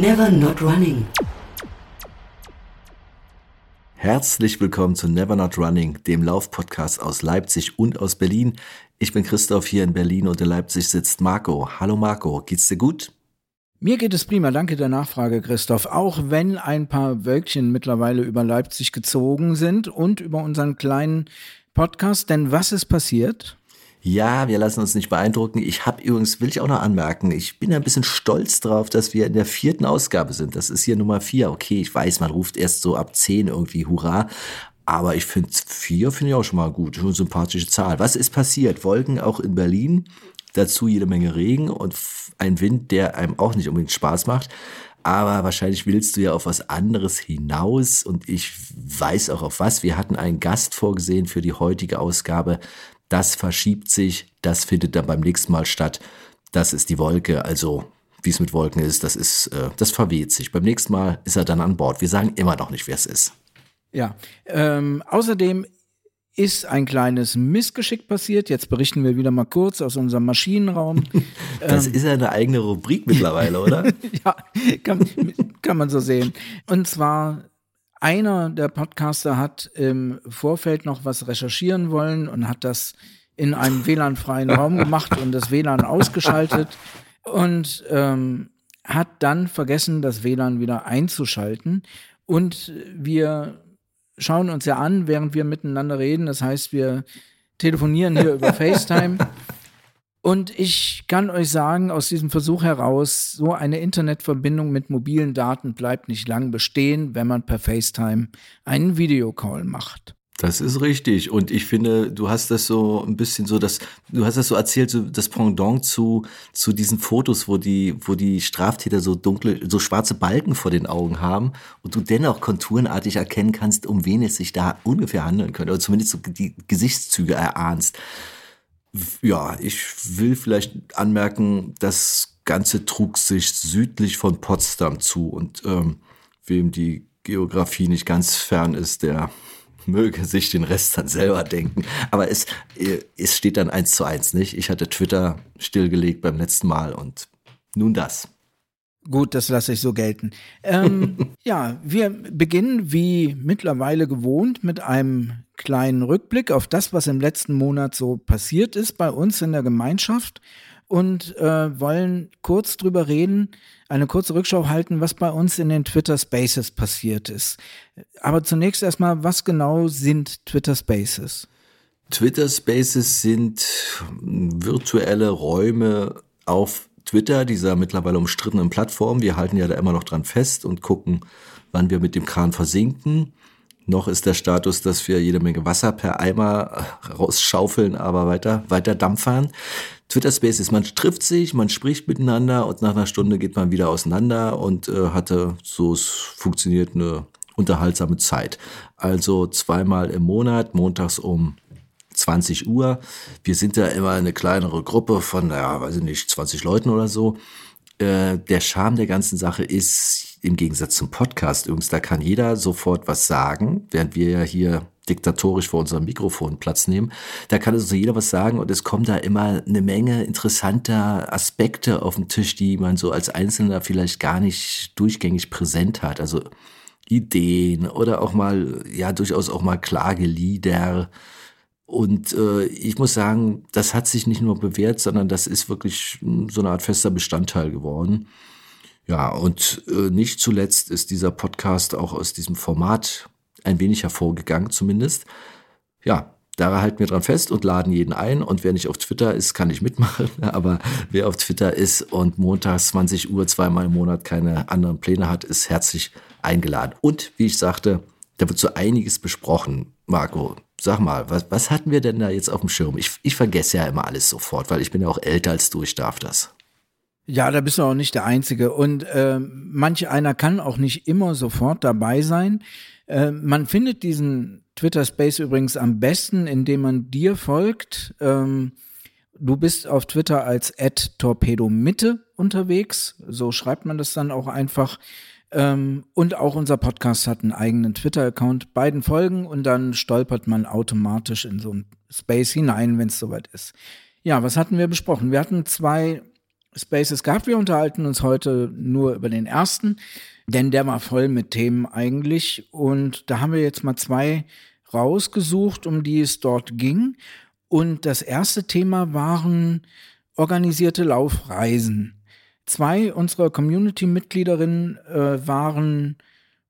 Never Not Running. Herzlich willkommen zu Never Not Running, dem Laufpodcast aus Leipzig und aus Berlin. Ich bin Christoph hier in Berlin und in Leipzig sitzt Marco. Hallo Marco, geht's dir gut? Mir geht es prima, danke der Nachfrage, Christoph. Auch wenn ein paar Wölkchen mittlerweile über Leipzig gezogen sind und über unseren kleinen Podcast. Denn was ist passiert? Ja, wir lassen uns nicht beeindrucken. Ich habe übrigens, will ich auch noch anmerken, ich bin ein bisschen stolz drauf, dass wir in der vierten Ausgabe sind. Das ist hier Nummer vier. Okay, ich weiß, man ruft erst so ab zehn irgendwie Hurra. Aber ich finde vier finde ich auch schon mal gut. Schon eine sympathische Zahl. Was ist passiert? Wolken auch in Berlin. Dazu jede Menge Regen und ein Wind, der einem auch nicht unbedingt Spaß macht. Aber wahrscheinlich willst du ja auf was anderes hinaus und ich weiß auch auf was. Wir hatten einen Gast vorgesehen für die heutige Ausgabe das verschiebt sich, das findet dann beim nächsten Mal statt. Das ist die Wolke, also wie es mit Wolken ist, das ist, äh, das verweht sich. Beim nächsten Mal ist er dann an Bord. Wir sagen immer noch nicht, wer es ist. Ja, ähm, außerdem ist ein kleines Missgeschick passiert. Jetzt berichten wir wieder mal kurz aus unserem Maschinenraum. Das ähm, ist ja eine eigene Rubrik mittlerweile, oder? ja, kann, kann man so sehen. Und zwar einer der Podcaster hat im Vorfeld noch was recherchieren wollen und hat das in einem WLAN-freien Raum gemacht und das WLAN ausgeschaltet und ähm, hat dann vergessen, das WLAN wieder einzuschalten. Und wir schauen uns ja an, während wir miteinander reden. Das heißt, wir telefonieren hier über FaceTime. Und ich kann euch sagen, aus diesem Versuch heraus, so eine Internetverbindung mit mobilen Daten bleibt nicht lang bestehen, wenn man per FaceTime einen Videocall macht. Das ist richtig. Und ich finde, du hast das so ein bisschen so, das, du hast das so erzählt, so das Pendant zu, zu diesen Fotos, wo die, wo die Straftäter so dunkle, so schwarze Balken vor den Augen haben und du dennoch konturenartig erkennen kannst, um wen es sich da ungefähr handeln könnte, oder zumindest so die Gesichtszüge erahnst. Ja, ich will vielleicht anmerken, das Ganze trug sich südlich von Potsdam zu und ähm, wem die Geografie nicht ganz fern ist, der möge sich den Rest dann selber denken. Aber es, äh, es steht dann eins zu eins, nicht? Ich hatte Twitter stillgelegt beim letzten Mal und nun das. Gut, das lasse ich so gelten. Ähm, ja, wir beginnen wie mittlerweile gewohnt mit einem kleinen Rückblick auf das, was im letzten Monat so passiert ist bei uns in der Gemeinschaft und äh, wollen kurz drüber reden, eine kurze Rückschau halten, was bei uns in den Twitter Spaces passiert ist. Aber zunächst erstmal, was genau sind Twitter Spaces? Twitter Spaces sind virtuelle Räume auf Twitter, dieser mittlerweile umstrittenen Plattform. Wir halten ja da immer noch dran fest und gucken, wann wir mit dem Kahn versinken. Noch ist der Status, dass wir jede Menge Wasser per Eimer rausschaufeln, aber weiter, weiter dampfern. Twitter Spaces, man trifft sich, man spricht miteinander und nach einer Stunde geht man wieder auseinander und äh, hatte, so es funktioniert, eine unterhaltsame Zeit. Also zweimal im Monat, montags um 20 Uhr. Wir sind ja immer eine kleinere Gruppe von, ja, weiß ich nicht, 20 Leuten oder so. Äh, der Charme der ganzen Sache ist, im Gegensatz zum Podcast übrigens, da kann jeder sofort was sagen, während wir ja hier diktatorisch vor unserem Mikrofon Platz nehmen. Da kann also jeder was sagen und es kommen da immer eine Menge interessanter Aspekte auf den Tisch, die man so als Einzelner vielleicht gar nicht durchgängig präsent hat. Also Ideen oder auch mal, ja, durchaus auch mal Klagelieder und äh, ich muss sagen, das hat sich nicht nur bewährt, sondern das ist wirklich hm, so eine Art fester Bestandteil geworden. Ja, und äh, nicht zuletzt ist dieser Podcast auch aus diesem Format ein wenig hervorgegangen, zumindest. Ja, da halten wir dran fest und laden jeden ein. Und wer nicht auf Twitter ist, kann nicht mitmachen. Aber wer auf Twitter ist und montags 20 Uhr zweimal im Monat keine anderen Pläne hat, ist herzlich eingeladen. Und wie ich sagte, da wird so einiges besprochen. Marco, sag mal, was, was hatten wir denn da jetzt auf dem Schirm? Ich, ich vergesse ja immer alles sofort, weil ich bin ja auch älter als du, ich darf das. Ja, da bist du auch nicht der Einzige. Und äh, manch einer kann auch nicht immer sofort dabei sein. Äh, man findet diesen Twitter Space übrigens am besten, indem man dir folgt. Ähm, du bist auf Twitter als @torpedomitte unterwegs. So schreibt man das dann auch einfach. Ähm, und auch unser Podcast hat einen eigenen Twitter-Account. Beiden folgen und dann stolpert man automatisch in so ein Space hinein, wenn es soweit ist. Ja, was hatten wir besprochen? Wir hatten zwei Spaces gehabt. Wir unterhalten uns heute nur über den ersten, denn der war voll mit Themen eigentlich. Und da haben wir jetzt mal zwei rausgesucht, um die es dort ging. Und das erste Thema waren organisierte Laufreisen. Zwei unserer Community-Mitgliederinnen äh, waren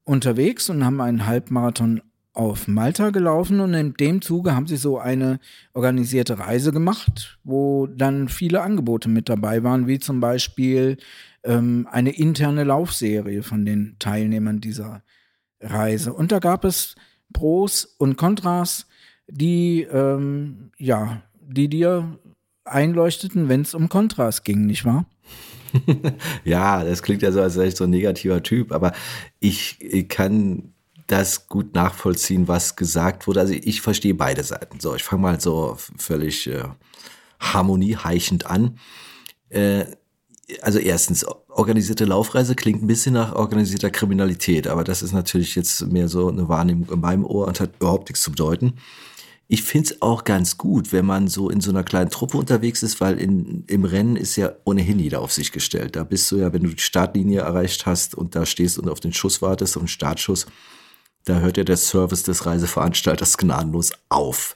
unterwegs und haben einen Halbmarathon auf Malta gelaufen und in dem Zuge haben sie so eine organisierte Reise gemacht, wo dann viele Angebote mit dabei waren, wie zum Beispiel ähm, eine interne Laufserie von den Teilnehmern dieser Reise. Und da gab es Pros und Kontras, die ähm, ja, die dir einleuchteten, wenn es um Kontras ging, nicht wahr? ja, das klingt ja so, als wäre ich so ein negativer Typ, aber ich, ich kann das gut nachvollziehen, was gesagt wurde. Also ich verstehe beide Seiten. So, ich fange mal so völlig äh, harmonieheichend an. Äh, also erstens, organisierte Laufreise klingt ein bisschen nach organisierter Kriminalität, aber das ist natürlich jetzt mehr so eine Wahrnehmung in meinem Ohr und hat überhaupt nichts zu bedeuten. Ich finde es auch ganz gut, wenn man so in so einer kleinen Truppe unterwegs ist, weil in, im Rennen ist ja ohnehin jeder auf sich gestellt. Da bist du ja, wenn du die Startlinie erreicht hast und da stehst und auf den Schuss wartest, auf den Startschuss, da hört ja der Service des Reiseveranstalters gnadenlos auf.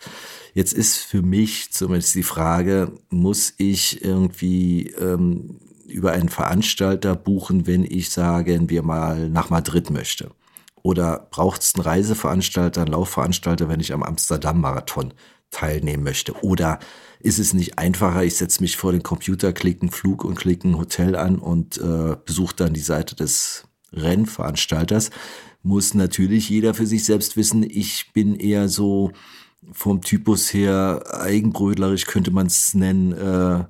Jetzt ist für mich zumindest die Frage, muss ich irgendwie ähm, über einen Veranstalter buchen, wenn ich, sagen wir mal, nach Madrid möchte? Oder braucht es einen Reiseveranstalter, einen Laufveranstalter, wenn ich am Amsterdam-Marathon teilnehmen möchte? Oder ist es nicht einfacher, ich setze mich vor den Computer, klicke einen Flug und klicke ein Hotel an und äh, besuche dann die Seite des Rennveranstalters? muss natürlich jeder für sich selbst wissen. Ich bin eher so vom Typus her eigenbrödlerisch, könnte man es nennen. Äh,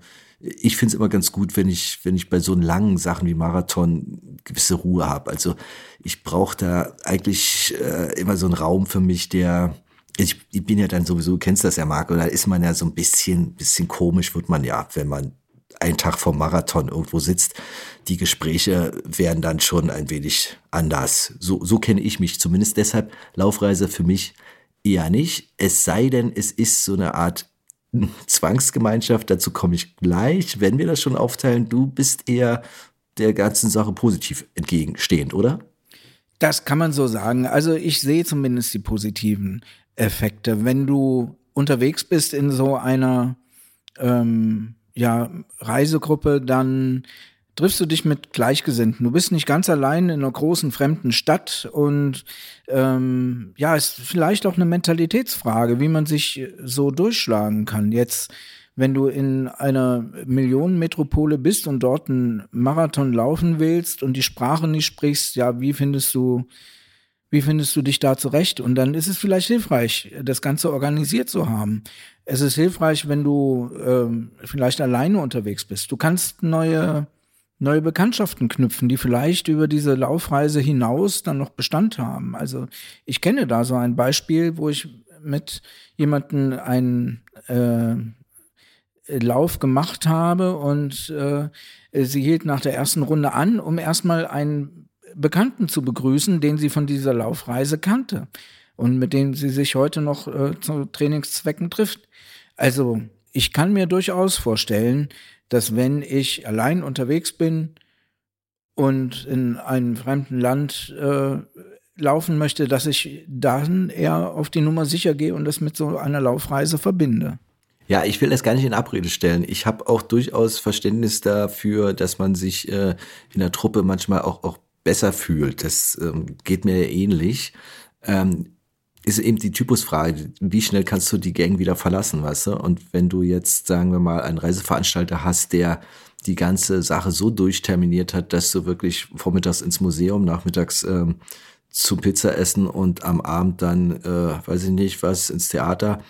ich finde es immer ganz gut, wenn ich, wenn ich bei so langen Sachen wie Marathon gewisse Ruhe habe. Also ich brauche da eigentlich äh, immer so einen Raum für mich, der ich, ich bin ja dann sowieso, du kennst das ja, Marc, oder ist man ja so ein bisschen, bisschen komisch, wird man ja, wenn man einen Tag vom Marathon irgendwo sitzt, die Gespräche werden dann schon ein wenig anders. So, so kenne ich mich zumindest. Deshalb Laufreise für mich eher nicht. Es sei denn, es ist so eine Art Zwangsgemeinschaft. Dazu komme ich gleich, wenn wir das schon aufteilen. Du bist eher der ganzen Sache positiv entgegenstehend, oder? Das kann man so sagen. Also ich sehe zumindest die positiven Effekte. Wenn du unterwegs bist in so einer ähm, ja, Reisegruppe, dann triffst du dich mit Gleichgesinnten. Du bist nicht ganz allein in einer großen fremden Stadt und ähm, ja, ist vielleicht auch eine Mentalitätsfrage, wie man sich so durchschlagen kann. Jetzt, wenn du in einer Millionenmetropole bist und dort einen Marathon laufen willst und die Sprache nicht sprichst, ja, wie findest du wie findest du dich da zurecht? Und dann ist es vielleicht hilfreich, das Ganze organisiert zu haben. Es ist hilfreich, wenn du ähm, vielleicht alleine unterwegs bist. Du kannst neue, neue Bekanntschaften knüpfen, die vielleicht über diese Laufreise hinaus dann noch Bestand haben. Also ich kenne da so ein Beispiel, wo ich mit jemanden einen äh, Lauf gemacht habe und äh, sie hielt nach der ersten Runde an, um erstmal einen Bekannten zu begrüßen, den sie von dieser Laufreise kannte und mit dem sie sich heute noch äh, zu Trainingszwecken trifft. Also ich kann mir durchaus vorstellen, dass wenn ich allein unterwegs bin und in einem fremden Land äh, laufen möchte, dass ich dann eher auf die Nummer sicher gehe und das mit so einer Laufreise verbinde. Ja, ich will das gar nicht in Abrede stellen. Ich habe auch durchaus Verständnis dafür, dass man sich äh, in der Truppe manchmal auch, auch besser fühlt. Das ähm, geht mir ähnlich. Ähm, ist eben die Typusfrage, wie schnell kannst du die Gang wieder verlassen, weißt du? Und wenn du jetzt, sagen wir mal, einen Reiseveranstalter hast, der die ganze Sache so durchterminiert hat, dass du wirklich vormittags ins Museum, nachmittags ähm, zum Pizza essen und am Abend dann, äh, weiß ich nicht, was, ins Theater.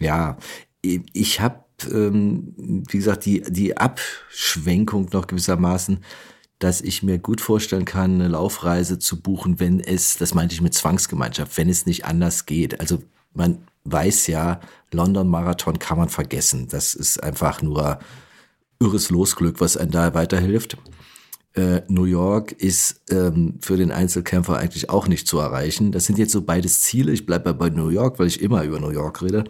Ja, ich habe ähm, wie gesagt, die, die Abschwenkung noch gewissermaßen, dass ich mir gut vorstellen kann, eine Laufreise zu buchen, wenn es, das meinte ich mit Zwangsgemeinschaft, wenn es nicht anders geht. Also man weiß ja, London Marathon kann man vergessen. Das ist einfach nur irres Losglück, was einem da weiterhilft. Äh, New York ist ähm, für den Einzelkämpfer eigentlich auch nicht zu erreichen. Das sind jetzt so beides Ziele. Ich bleibe bei New York, weil ich immer über New York rede.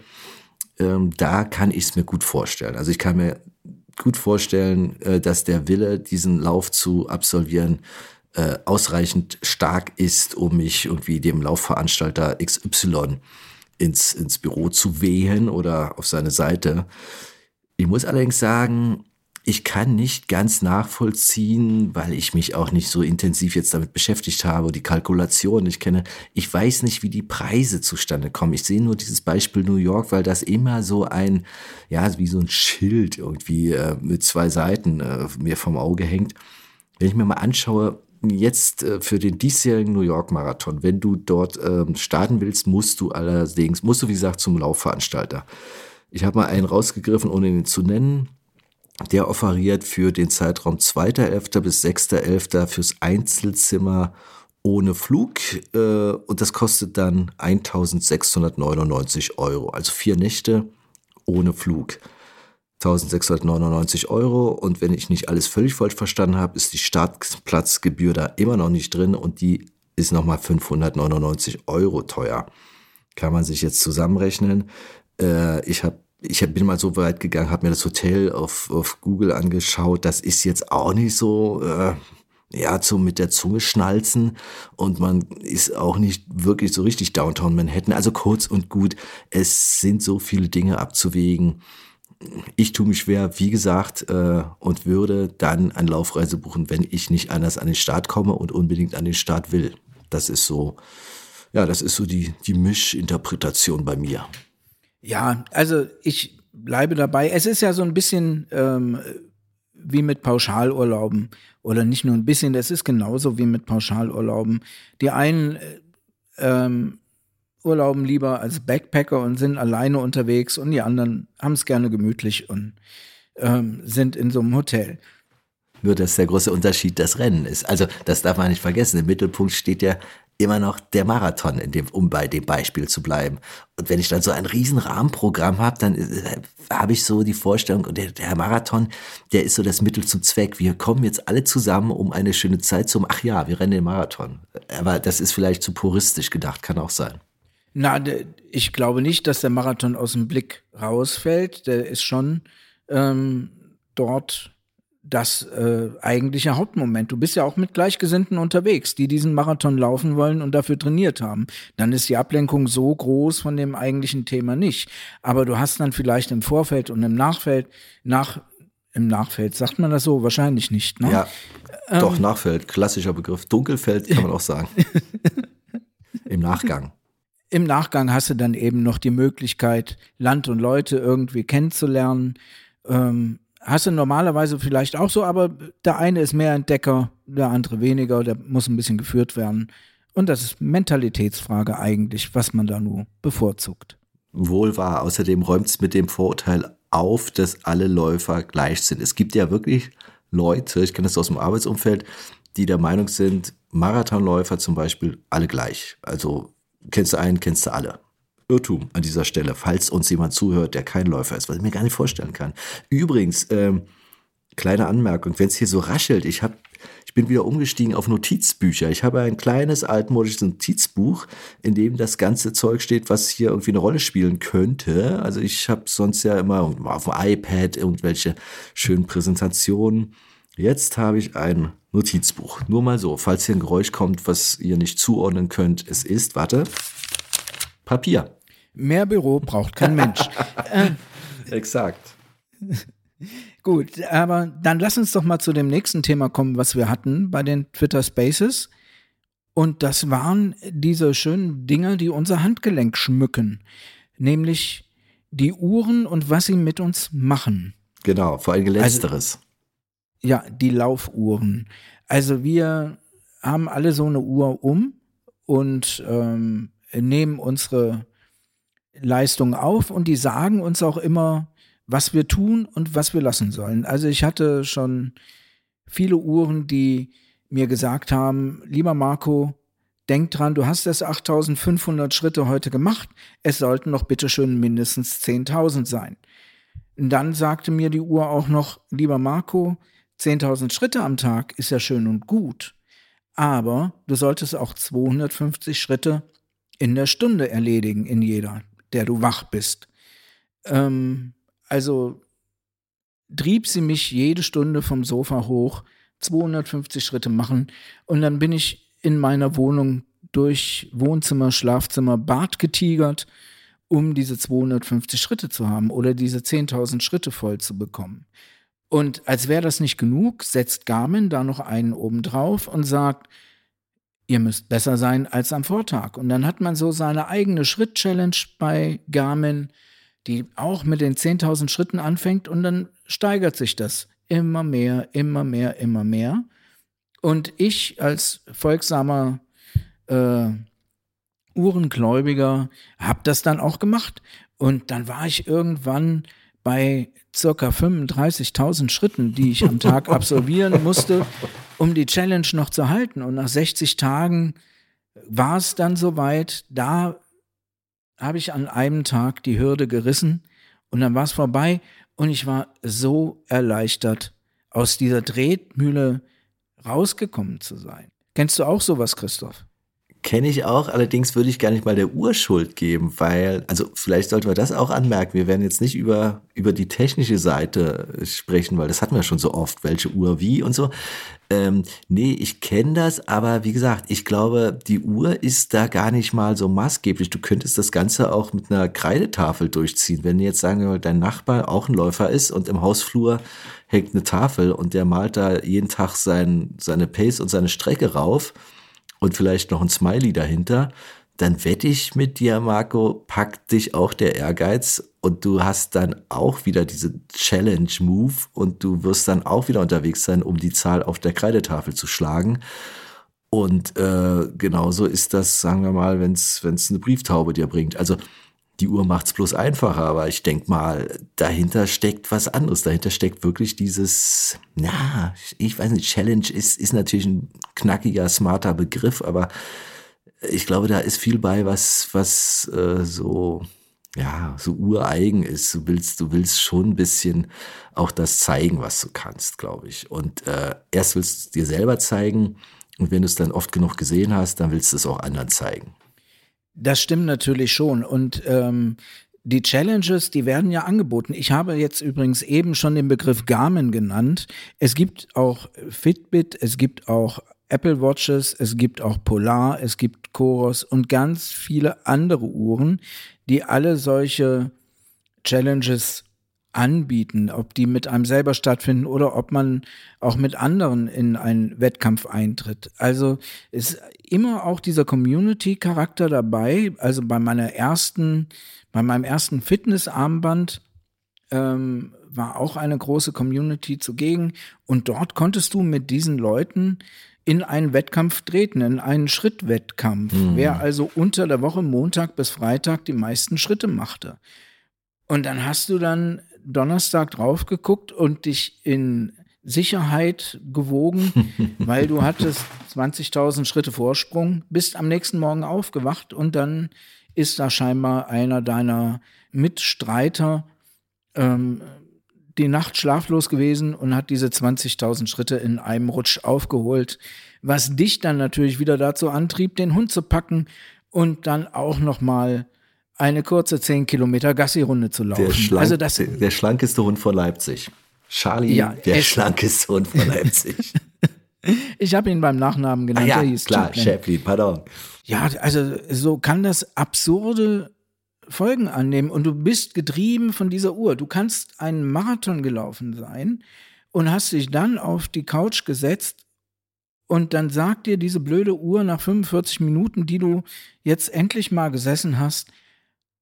Ähm, da kann ich es mir gut vorstellen. Also ich kann mir gut vorstellen, äh, dass der Wille, diesen Lauf zu absolvieren, äh, ausreichend stark ist, um mich irgendwie dem Laufveranstalter XY ins, ins Büro zu wehen oder auf seine Seite. Ich muss allerdings sagen, ich kann nicht ganz nachvollziehen, weil ich mich auch nicht so intensiv jetzt damit beschäftigt habe, die Kalkulation ich kenne. Ich weiß nicht, wie die Preise zustande kommen. Ich sehe nur dieses Beispiel New York, weil das immer so ein, ja, wie so ein Schild irgendwie äh, mit zwei Seiten äh, mir vom Auge hängt. Wenn ich mir mal anschaue, jetzt äh, für den diesjährigen New York Marathon, wenn du dort ähm, starten willst, musst du allerdings, musst du wie gesagt zum Laufveranstalter. Ich habe mal einen rausgegriffen, ohne ihn zu nennen. Der offeriert für den Zeitraum 2.11. bis 6.11. fürs Einzelzimmer ohne Flug äh, und das kostet dann 1699 Euro, also vier Nächte ohne Flug. 1699 Euro und wenn ich nicht alles völlig falsch verstanden habe, ist die Startplatzgebühr da immer noch nicht drin und die ist nochmal 599 Euro teuer. Kann man sich jetzt zusammenrechnen. Äh, ich habe ich bin mal so weit gegangen, habe mir das Hotel auf, auf Google angeschaut. Das ist jetzt auch nicht so, äh, ja, so mit der Zunge schnalzen und man ist auch nicht wirklich so richtig Downtown Manhattan. Also kurz und gut, es sind so viele Dinge abzuwägen ich tue mich schwer, wie gesagt, äh, und würde dann eine Laufreise buchen, wenn ich nicht anders an den Start komme und unbedingt an den Start will. Das ist so, ja, das ist so die, die Mischinterpretation bei mir. Ja, also ich bleibe dabei. Es ist ja so ein bisschen ähm, wie mit Pauschalurlauben oder nicht nur ein bisschen, es ist genauso wie mit Pauschalurlauben. Die einen äh, ähm, urlauben lieber als Backpacker und sind alleine unterwegs und die anderen haben es gerne gemütlich und ähm, sind in so einem Hotel. Nur, dass der große Unterschied das Rennen ist. Also, das darf man nicht vergessen. Im Mittelpunkt steht ja immer noch der Marathon, in dem, um bei dem Beispiel zu bleiben. Und wenn ich dann so ein riesen Rahmenprogramm habe, dann äh, habe ich so die Vorstellung, der, der Marathon, der ist so das Mittel zum Zweck. Wir kommen jetzt alle zusammen, um eine schöne Zeit zum, ach ja, wir rennen den Marathon. Aber das ist vielleicht zu puristisch gedacht, kann auch sein. Na, ich glaube nicht, dass der Marathon aus dem Blick rausfällt. Der ist schon ähm, dort das äh, eigentliche Hauptmoment. Du bist ja auch mit Gleichgesinnten unterwegs, die diesen Marathon laufen wollen und dafür trainiert haben. Dann ist die Ablenkung so groß von dem eigentlichen Thema nicht. Aber du hast dann vielleicht im Vorfeld und im Nachfeld, nach, im Nachfeld, sagt man das so? Wahrscheinlich nicht, ne? Ja, ähm, doch, Nachfeld, klassischer Begriff. Dunkelfeld kann man auch sagen. Im Nachgang im Nachgang hast du dann eben noch die Möglichkeit, Land und Leute irgendwie kennenzulernen. Ähm, hast du normalerweise vielleicht auch so, aber der eine ist mehr Entdecker, der andere weniger, der muss ein bisschen geführt werden. Und das ist Mentalitätsfrage eigentlich, was man da nur bevorzugt. Wohl wahr. Außerdem räumt es mit dem Vorurteil auf, dass alle Läufer gleich sind. Es gibt ja wirklich Leute, ich kenne das aus dem Arbeitsumfeld, die der Meinung sind, Marathonläufer zum Beispiel alle gleich. Also kennst du einen, kennst du alle. Irrtum an dieser Stelle, falls uns jemand zuhört, der kein Läufer ist, was ich mir gar nicht vorstellen kann. Übrigens, ähm, kleine Anmerkung, wenn es hier so raschelt, ich habe ich bin wieder umgestiegen auf Notizbücher. Ich habe ein kleines altmodisches Notizbuch, in dem das ganze Zeug steht, was hier irgendwie eine Rolle spielen könnte. Also ich habe sonst ja immer auf dem iPad irgendwelche schönen Präsentationen. Jetzt habe ich ein Notizbuch. Nur mal so, falls hier ein Geräusch kommt, was ihr nicht zuordnen könnt. Es ist, warte, Papier. Mehr Büro braucht kein Mensch. äh, Exakt. Gut, aber dann lass uns doch mal zu dem nächsten Thema kommen, was wir hatten bei den Twitter Spaces. Und das waren diese schönen Dinge, die unser Handgelenk schmücken. Nämlich die Uhren und was sie mit uns machen. Genau, vor allem also letzteres. Also, ja, die Laufuhren. Also wir haben alle so eine Uhr um und ähm, nehmen unsere Leistung auf und die sagen uns auch immer, was wir tun und was wir lassen sollen. Also ich hatte schon viele Uhren, die mir gesagt haben, lieber Marco, denk dran, du hast erst 8500 Schritte heute gemacht, es sollten noch bitteschön mindestens 10.000 sein. Und dann sagte mir die Uhr auch noch, lieber Marco, 10.000 Schritte am Tag ist ja schön und gut, aber du solltest auch 250 Schritte in der Stunde erledigen, in jeder, der du wach bist. Ähm, also trieb sie mich jede Stunde vom Sofa hoch, 250 Schritte machen und dann bin ich in meiner Wohnung durch Wohnzimmer, Schlafzimmer, Bad getigert, um diese 250 Schritte zu haben oder diese 10.000 Schritte voll zu bekommen. Und als wäre das nicht genug, setzt Garmin da noch einen oben drauf und sagt, ihr müsst besser sein als am Vortag. Und dann hat man so seine eigene Schritt-Challenge bei Garmin, die auch mit den 10.000 Schritten anfängt und dann steigert sich das immer mehr, immer mehr, immer mehr. Und ich als folgsamer äh, Uhrengläubiger habe das dann auch gemacht. Und dann war ich irgendwann bei circa 35.000 Schritten, die ich am Tag absolvieren musste, um die Challenge noch zu halten. Und nach 60 Tagen war es dann soweit. Da habe ich an einem Tag die Hürde gerissen und dann war es vorbei. Und ich war so erleichtert, aus dieser Tretmühle rausgekommen zu sein. Kennst du auch sowas, Christoph? Kenne ich auch, allerdings würde ich gar nicht mal der Uhr Schuld geben, weil, also vielleicht sollten wir das auch anmerken, wir werden jetzt nicht über, über die technische Seite sprechen, weil das hatten wir schon so oft, welche Uhr wie und so. Ähm, nee, ich kenne das, aber wie gesagt, ich glaube, die Uhr ist da gar nicht mal so maßgeblich. Du könntest das Ganze auch mit einer Kreidetafel durchziehen. Wenn jetzt sagen wir mal, dein Nachbar auch ein Läufer ist und im Hausflur hängt eine Tafel und der malt da jeden Tag sein, seine Pace und seine Strecke rauf, und vielleicht noch ein Smiley dahinter, dann wette ich mit dir, Marco, packt dich auch der Ehrgeiz und du hast dann auch wieder diese Challenge-Move und du wirst dann auch wieder unterwegs sein, um die Zahl auf der Kreidetafel zu schlagen. Und äh, genauso ist das, sagen wir mal, wenn es eine Brieftaube dir bringt. Also die Uhr macht's bloß einfacher, aber ich denk mal, dahinter steckt was anderes. Dahinter steckt wirklich dieses, na, ich weiß nicht, Challenge ist, ist natürlich ein knackiger, smarter Begriff, aber ich glaube, da ist viel bei, was, was äh, so, ja, so ureigen ist. Du willst, du willst schon ein bisschen auch das zeigen, was du kannst, glaube ich. Und äh, erst willst du es dir selber zeigen und wenn du es dann oft genug gesehen hast, dann willst du es auch anderen zeigen. Das stimmt natürlich schon. Und ähm, die Challenges, die werden ja angeboten. Ich habe jetzt übrigens eben schon den Begriff Garmin genannt. Es gibt auch Fitbit, es gibt auch Apple Watches, es gibt auch Polar, es gibt Coros und ganz viele andere Uhren, die alle solche Challenges anbieten, ob die mit einem selber stattfinden oder ob man auch mit anderen in einen Wettkampf eintritt. Also ist immer auch dieser Community-Charakter dabei. Also bei meiner ersten, bei meinem ersten Fitnessarmband ähm, war auch eine große Community zugegen und dort konntest du mit diesen Leuten in einen Wettkampf treten, in einen Schrittwettkampf, mhm. wer also unter der Woche Montag bis Freitag die meisten Schritte machte. Und dann hast du dann Donnerstag drauf geguckt und dich in Sicherheit gewogen, weil du hattest 20.000 Schritte Vorsprung, bist am nächsten Morgen aufgewacht und dann ist da scheinbar einer deiner Mitstreiter ähm, die Nacht schlaflos gewesen und hat diese 20.000 Schritte in einem Rutsch aufgeholt, was dich dann natürlich wieder dazu antrieb, den Hund zu packen und dann auch noch mal eine kurze 10 Kilometer Gassi-Runde zu laufen. Der, schlank, also das, der, der schlankeste Hund von Leipzig. Charlie, ja, der schlankeste Hund von Leipzig. ich habe ihn beim Nachnamen genannt. Ah, ja, klar, Chaplin, pardon. Ja, also so kann das absurde Folgen annehmen und du bist getrieben von dieser Uhr. Du kannst einen Marathon gelaufen sein und hast dich dann auf die Couch gesetzt und dann sagt dir diese blöde Uhr nach 45 Minuten, die du jetzt endlich mal gesessen hast,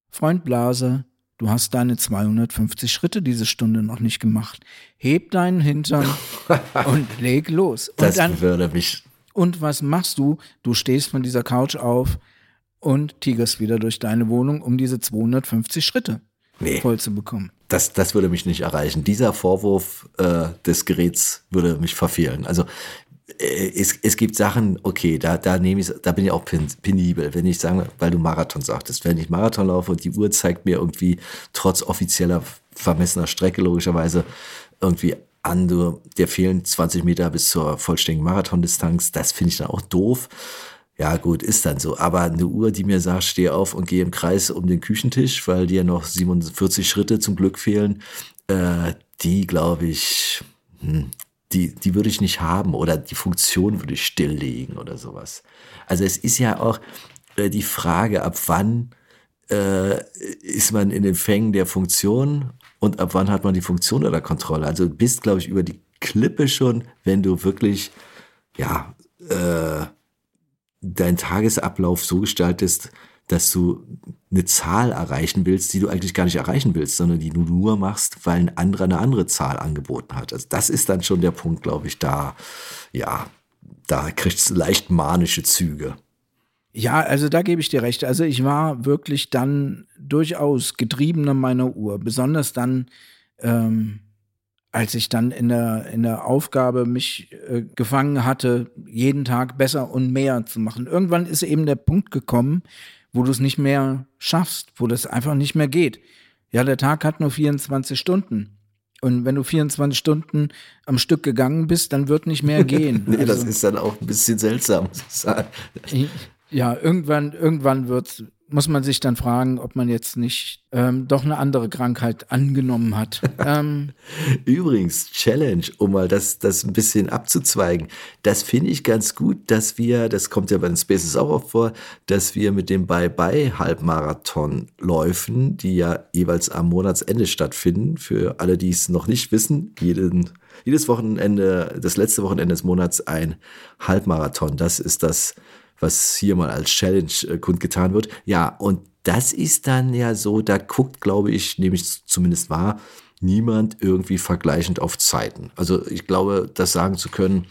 Freund Blase, du hast deine 250 Schritte diese Stunde noch nicht gemacht. Heb deinen Hintern und leg los. Und das dann, würde mich. Und was machst du? Du stehst von dieser Couch auf und tigerst wieder durch deine Wohnung, um diese 250 Schritte nee. voll zu bekommen. das, das würde mich nicht erreichen. Dieser Vorwurf äh, des Geräts würde mich verfehlen. Also äh, es, es gibt Sachen, okay, da, da nehme ich, da bin ich auch penibel, wenn ich sage, weil du Marathon sagtest, wenn ich Marathon laufe und die Uhr zeigt mir irgendwie trotz offizieller vermessener Strecke logischerweise irgendwie an, du, dir fehlen 20 Meter bis zur vollständigen Marathondistanz, das finde ich dann auch doof. Ja, gut, ist dann so. Aber eine Uhr, die mir sagt, steh auf und geh im Kreis um den Küchentisch, weil dir noch 47 Schritte zum Glück fehlen, äh, die glaube ich, hm, die, die würde ich nicht haben oder die Funktion würde ich stilllegen oder sowas. Also es ist ja auch äh, die Frage, ab wann äh, ist man in den Fängen der Funktion und ab wann hat man die Funktion oder Kontrolle. Also bist, glaube ich, über die Klippe schon, wenn du wirklich, ja, äh, deinen Tagesablauf so gestaltest, dass du eine Zahl erreichen willst, die du eigentlich gar nicht erreichen willst, sondern die du nur machst, weil ein anderer eine andere Zahl angeboten hat. Also das ist dann schon der Punkt, glaube ich, da, ja, da kriegst du leicht manische Züge. Ja, also da gebe ich dir recht. Also ich war wirklich dann durchaus getriebener meiner Uhr, besonders dann, ähm, als ich dann in der, in der Aufgabe mich äh, gefangen hatte, jeden Tag besser und mehr zu machen. Irgendwann ist eben der Punkt gekommen, wo du es nicht mehr schaffst, wo das einfach nicht mehr geht. Ja, der Tag hat nur 24 Stunden. Und wenn du 24 Stunden am Stück gegangen bist, dann wird nicht mehr gehen. nee, also, das ist dann auch ein bisschen seltsam, muss ich sagen. Ja, irgendwann, irgendwann wird's muss man sich dann fragen, ob man jetzt nicht ähm, doch eine andere Krankheit angenommen hat. ähm, Übrigens, Challenge, um mal das, das ein bisschen abzuzweigen, das finde ich ganz gut, dass wir, das kommt ja bei den Spaces auch oft vor, dass wir mit dem Bye-Bye-Halbmarathon-Läufen, die ja jeweils am Monatsende stattfinden, für alle, die es noch nicht wissen, jeden, jedes Wochenende, das letzte Wochenende des Monats ein Halbmarathon. Das ist das was hier mal als Challenge äh, kundgetan wird. Ja, und das ist dann ja so, da guckt, glaube ich, nehme ich zumindest wahr, niemand irgendwie vergleichend auf Zeiten. Also ich glaube, das sagen zu können,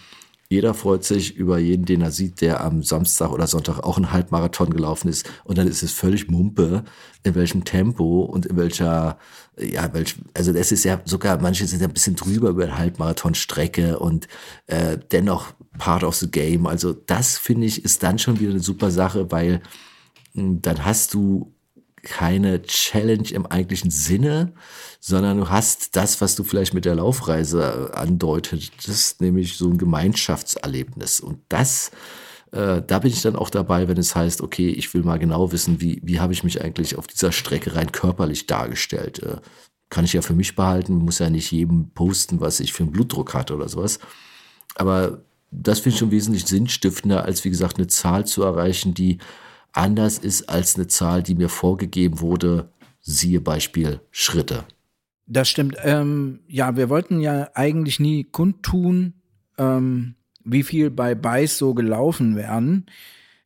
jeder freut sich über jeden, den er sieht, der am Samstag oder Sonntag auch einen Halbmarathon gelaufen ist. Und dann ist es völlig Mumpe, in welchem Tempo und in welcher, ja, welch, also das ist ja sogar, manche sind ja ein bisschen drüber über eine Halbmarathonstrecke und äh, dennoch part of the game. Also das finde ich ist dann schon wieder eine super Sache, weil hm, dann hast du keine Challenge im eigentlichen Sinne, sondern du hast das, was du vielleicht mit der Laufreise andeutetest, nämlich so ein Gemeinschaftserlebnis. Und das, äh, da bin ich dann auch dabei, wenn es heißt, okay, ich will mal genau wissen, wie, wie habe ich mich eigentlich auf dieser Strecke rein körperlich dargestellt. Äh, kann ich ja für mich behalten, muss ja nicht jedem posten, was ich für einen Blutdruck hatte oder sowas. Aber das finde ich schon wesentlich sinnstiftender, als wie gesagt eine Zahl zu erreichen, die anders ist als eine Zahl, die mir vorgegeben wurde. Siehe Beispiel Schritte. Das stimmt. Ähm, ja, wir wollten ja eigentlich nie kundtun, ähm, wie viel bei Beiß so gelaufen werden.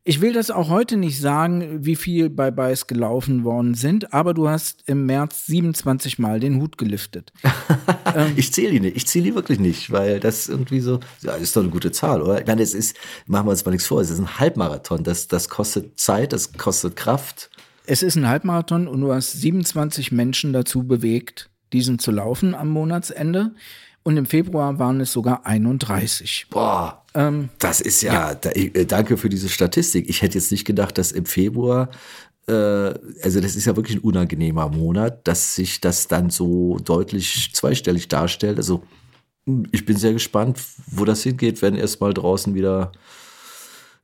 Ich will das auch heute nicht sagen, wie viel bei Beiß gelaufen worden sind, aber du hast im März 27 Mal den Hut geliftet. ähm, ich zähle die nicht, ich zähle die wirklich nicht, weil das irgendwie so, ja, ist doch eine gute Zahl, oder? Ich meine, es ist, machen wir uns mal nichts vor, es ist ein Halbmarathon, das, das kostet Zeit, das kostet Kraft. Es ist ein Halbmarathon und du hast 27 Menschen dazu bewegt, diesen zu laufen am Monatsende. Und im Februar waren es sogar 31. Boah, ähm, das ist ja, ja. Da, äh, danke für diese Statistik. Ich hätte jetzt nicht gedacht, dass im Februar, äh, also das ist ja wirklich ein unangenehmer Monat, dass sich das dann so deutlich zweistellig darstellt. Also hm, ich bin sehr gespannt, wo das hingeht, wenn erstmal draußen wieder,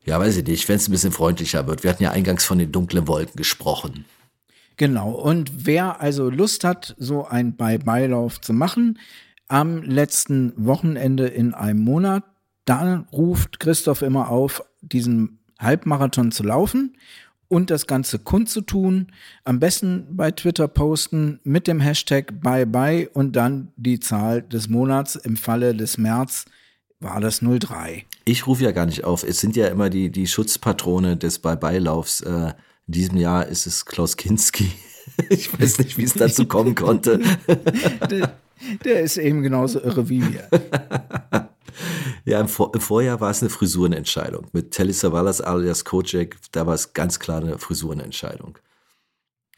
ja, weiß ich nicht, wenn es ein bisschen freundlicher wird. Wir hatten ja eingangs von den dunklen Wolken gesprochen. Genau. Und wer also Lust hat, so ein Bye-Bye-Lauf zu machen, am letzten Wochenende in einem Monat, dann ruft Christoph immer auf, diesen Halbmarathon zu laufen und das Ganze kundzutun. Am besten bei Twitter posten mit dem Hashtag Bye Bye und dann die Zahl des Monats. Im Falle des März war das 03. Ich rufe ja gar nicht auf. Es sind ja immer die, die Schutzpatrone des Bye Bye Laufs. Äh, in diesem Jahr ist es Klaus Kinski. Ich weiß nicht, wie es dazu kommen konnte. Der ist eben genauso irre wie wir. Ja, im, Vor im, Vorjahr war es eine Frisurenentscheidung. Mit Telly Savalas alias Kojak, da war es ganz klar eine Frisurenentscheidung.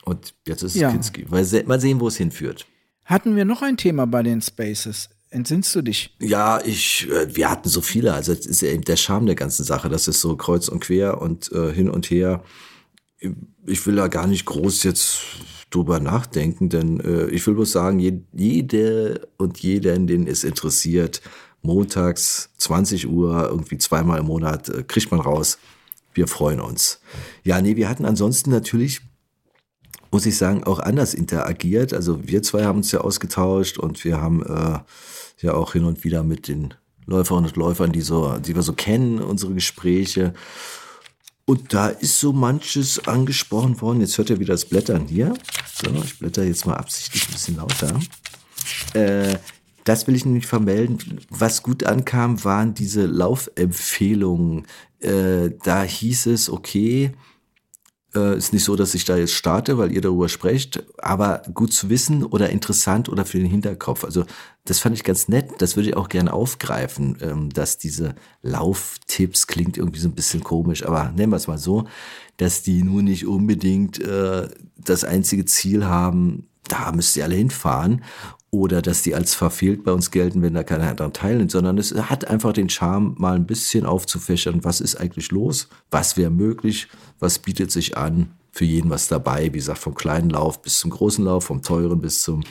Und jetzt ist es ja. Kinski. Mal, se mal sehen, wo es hinführt. Hatten wir noch ein Thema bei den Spaces? Entsinnst du dich? Ja, ich, äh, wir hatten so viele. Also das ist ja eben der Charme der ganzen Sache. Das ist so kreuz und quer und äh, hin und her. Ich will da gar nicht groß jetzt drüber nachdenken, denn äh, ich will bloß sagen, je, jede und jeden, den es interessiert, montags 20 Uhr, irgendwie zweimal im Monat, äh, kriegt man raus. Wir freuen uns. Ja, nee, wir hatten ansonsten natürlich muss ich sagen, auch anders interagiert. Also wir zwei haben uns ja ausgetauscht und wir haben äh, ja auch hin und wieder mit den Läuferinnen und Läufern, die, so, die wir so kennen, unsere Gespräche. Und da ist so manches angesprochen worden. Jetzt hört ihr wieder das Blättern hier. So, ich blätter jetzt mal absichtlich ein bisschen lauter. Äh, das will ich nämlich vermelden. Was gut ankam, waren diese Laufempfehlungen. Äh, da hieß es, okay, äh, ist nicht so, dass ich da jetzt starte, weil ihr darüber sprecht, aber gut zu wissen oder interessant oder für den Hinterkopf. Also das fand ich ganz nett. Das würde ich auch gerne aufgreifen, ähm, dass diese Lauftipps klingt irgendwie so ein bisschen komisch, aber nennen wir es mal so, dass die nur nicht unbedingt äh, das einzige Ziel haben, da müsst ihr alle hinfahren oder dass die als verfehlt bei uns gelten, wenn da keiner daran teilnimmt, sondern es hat einfach den Charme, mal ein bisschen aufzufächern, was ist eigentlich los, was wäre möglich, was bietet sich an, für jeden was dabei, wie gesagt, vom kleinen Lauf bis zum großen Lauf, vom teuren bis zum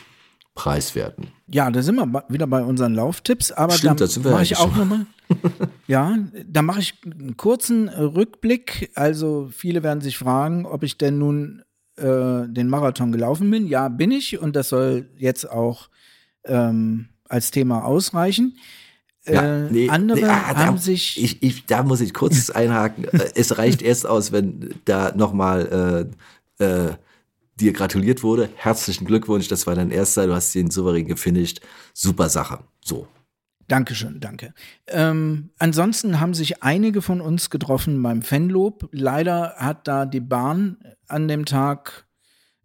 preiswerten. Ja, da sind wir wieder bei unseren Lauftipps, aber Stimmt, da mache ich auch nochmal. ja, da mache ich einen kurzen Rückblick. Also viele werden sich fragen, ob ich denn nun äh, den Marathon gelaufen bin. Ja, bin ich und das soll jetzt auch ähm, als Thema ausreichen. Ja, äh, nee, andere nee, ah, haben da, sich Ich, ich, da muss ich kurz einhaken. Äh, es reicht erst aus, wenn da nochmal äh, äh, dir gratuliert wurde. Herzlichen Glückwunsch, das war dein erster. Du hast den souverän gefinisht. Super Sache. So. Dankeschön, danke. Ähm, ansonsten haben sich einige von uns getroffen beim Fanlob. Leider hat da die Bahn an dem Tag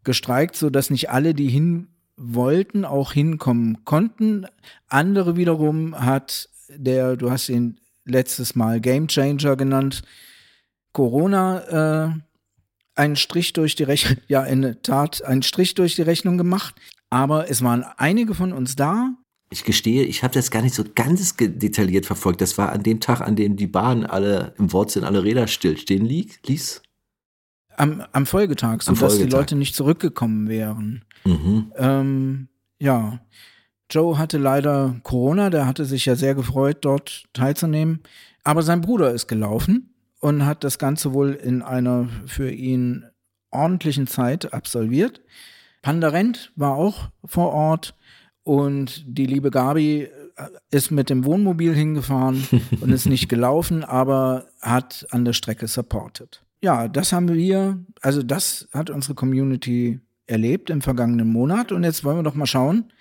gestreikt, sodass nicht alle, die hin wollten, auch hinkommen konnten. Andere wiederum hat der, du hast ihn letztes Mal Game Changer genannt, Corona äh, einen Strich durch die Rechnung, ja, in der Tat einen Strich durch die Rechnung gemacht. Aber es waren einige von uns da, Ich gestehe, ich habe das gar nicht so ganz detailliert verfolgt. Das war an dem Tag, an dem die Bahn alle im Wortsinn alle Räder stillstehen li ließ. Am, am Folgetag, sodass die. Leute nicht zurückgekommen wären. Mhm. Ähm, ja, Joe hatte leider Corona, der hatte sich ja sehr gefreut, dort teilzunehmen. Aber sein Bruder ist gelaufen und hat das Ganze wohl in einer für ihn ordentlichen Zeit absolviert. Pandarent war auch vor Ort und die liebe Gabi äh, ist mit dem Wohnmobil hingefahren und ist nicht gelaufen, aber hat an der Strecke supported. Ja, das haben wir, also das hat unsere Community erlebt im vergangenen Monat und jetzt wollen wir doch mal schauen,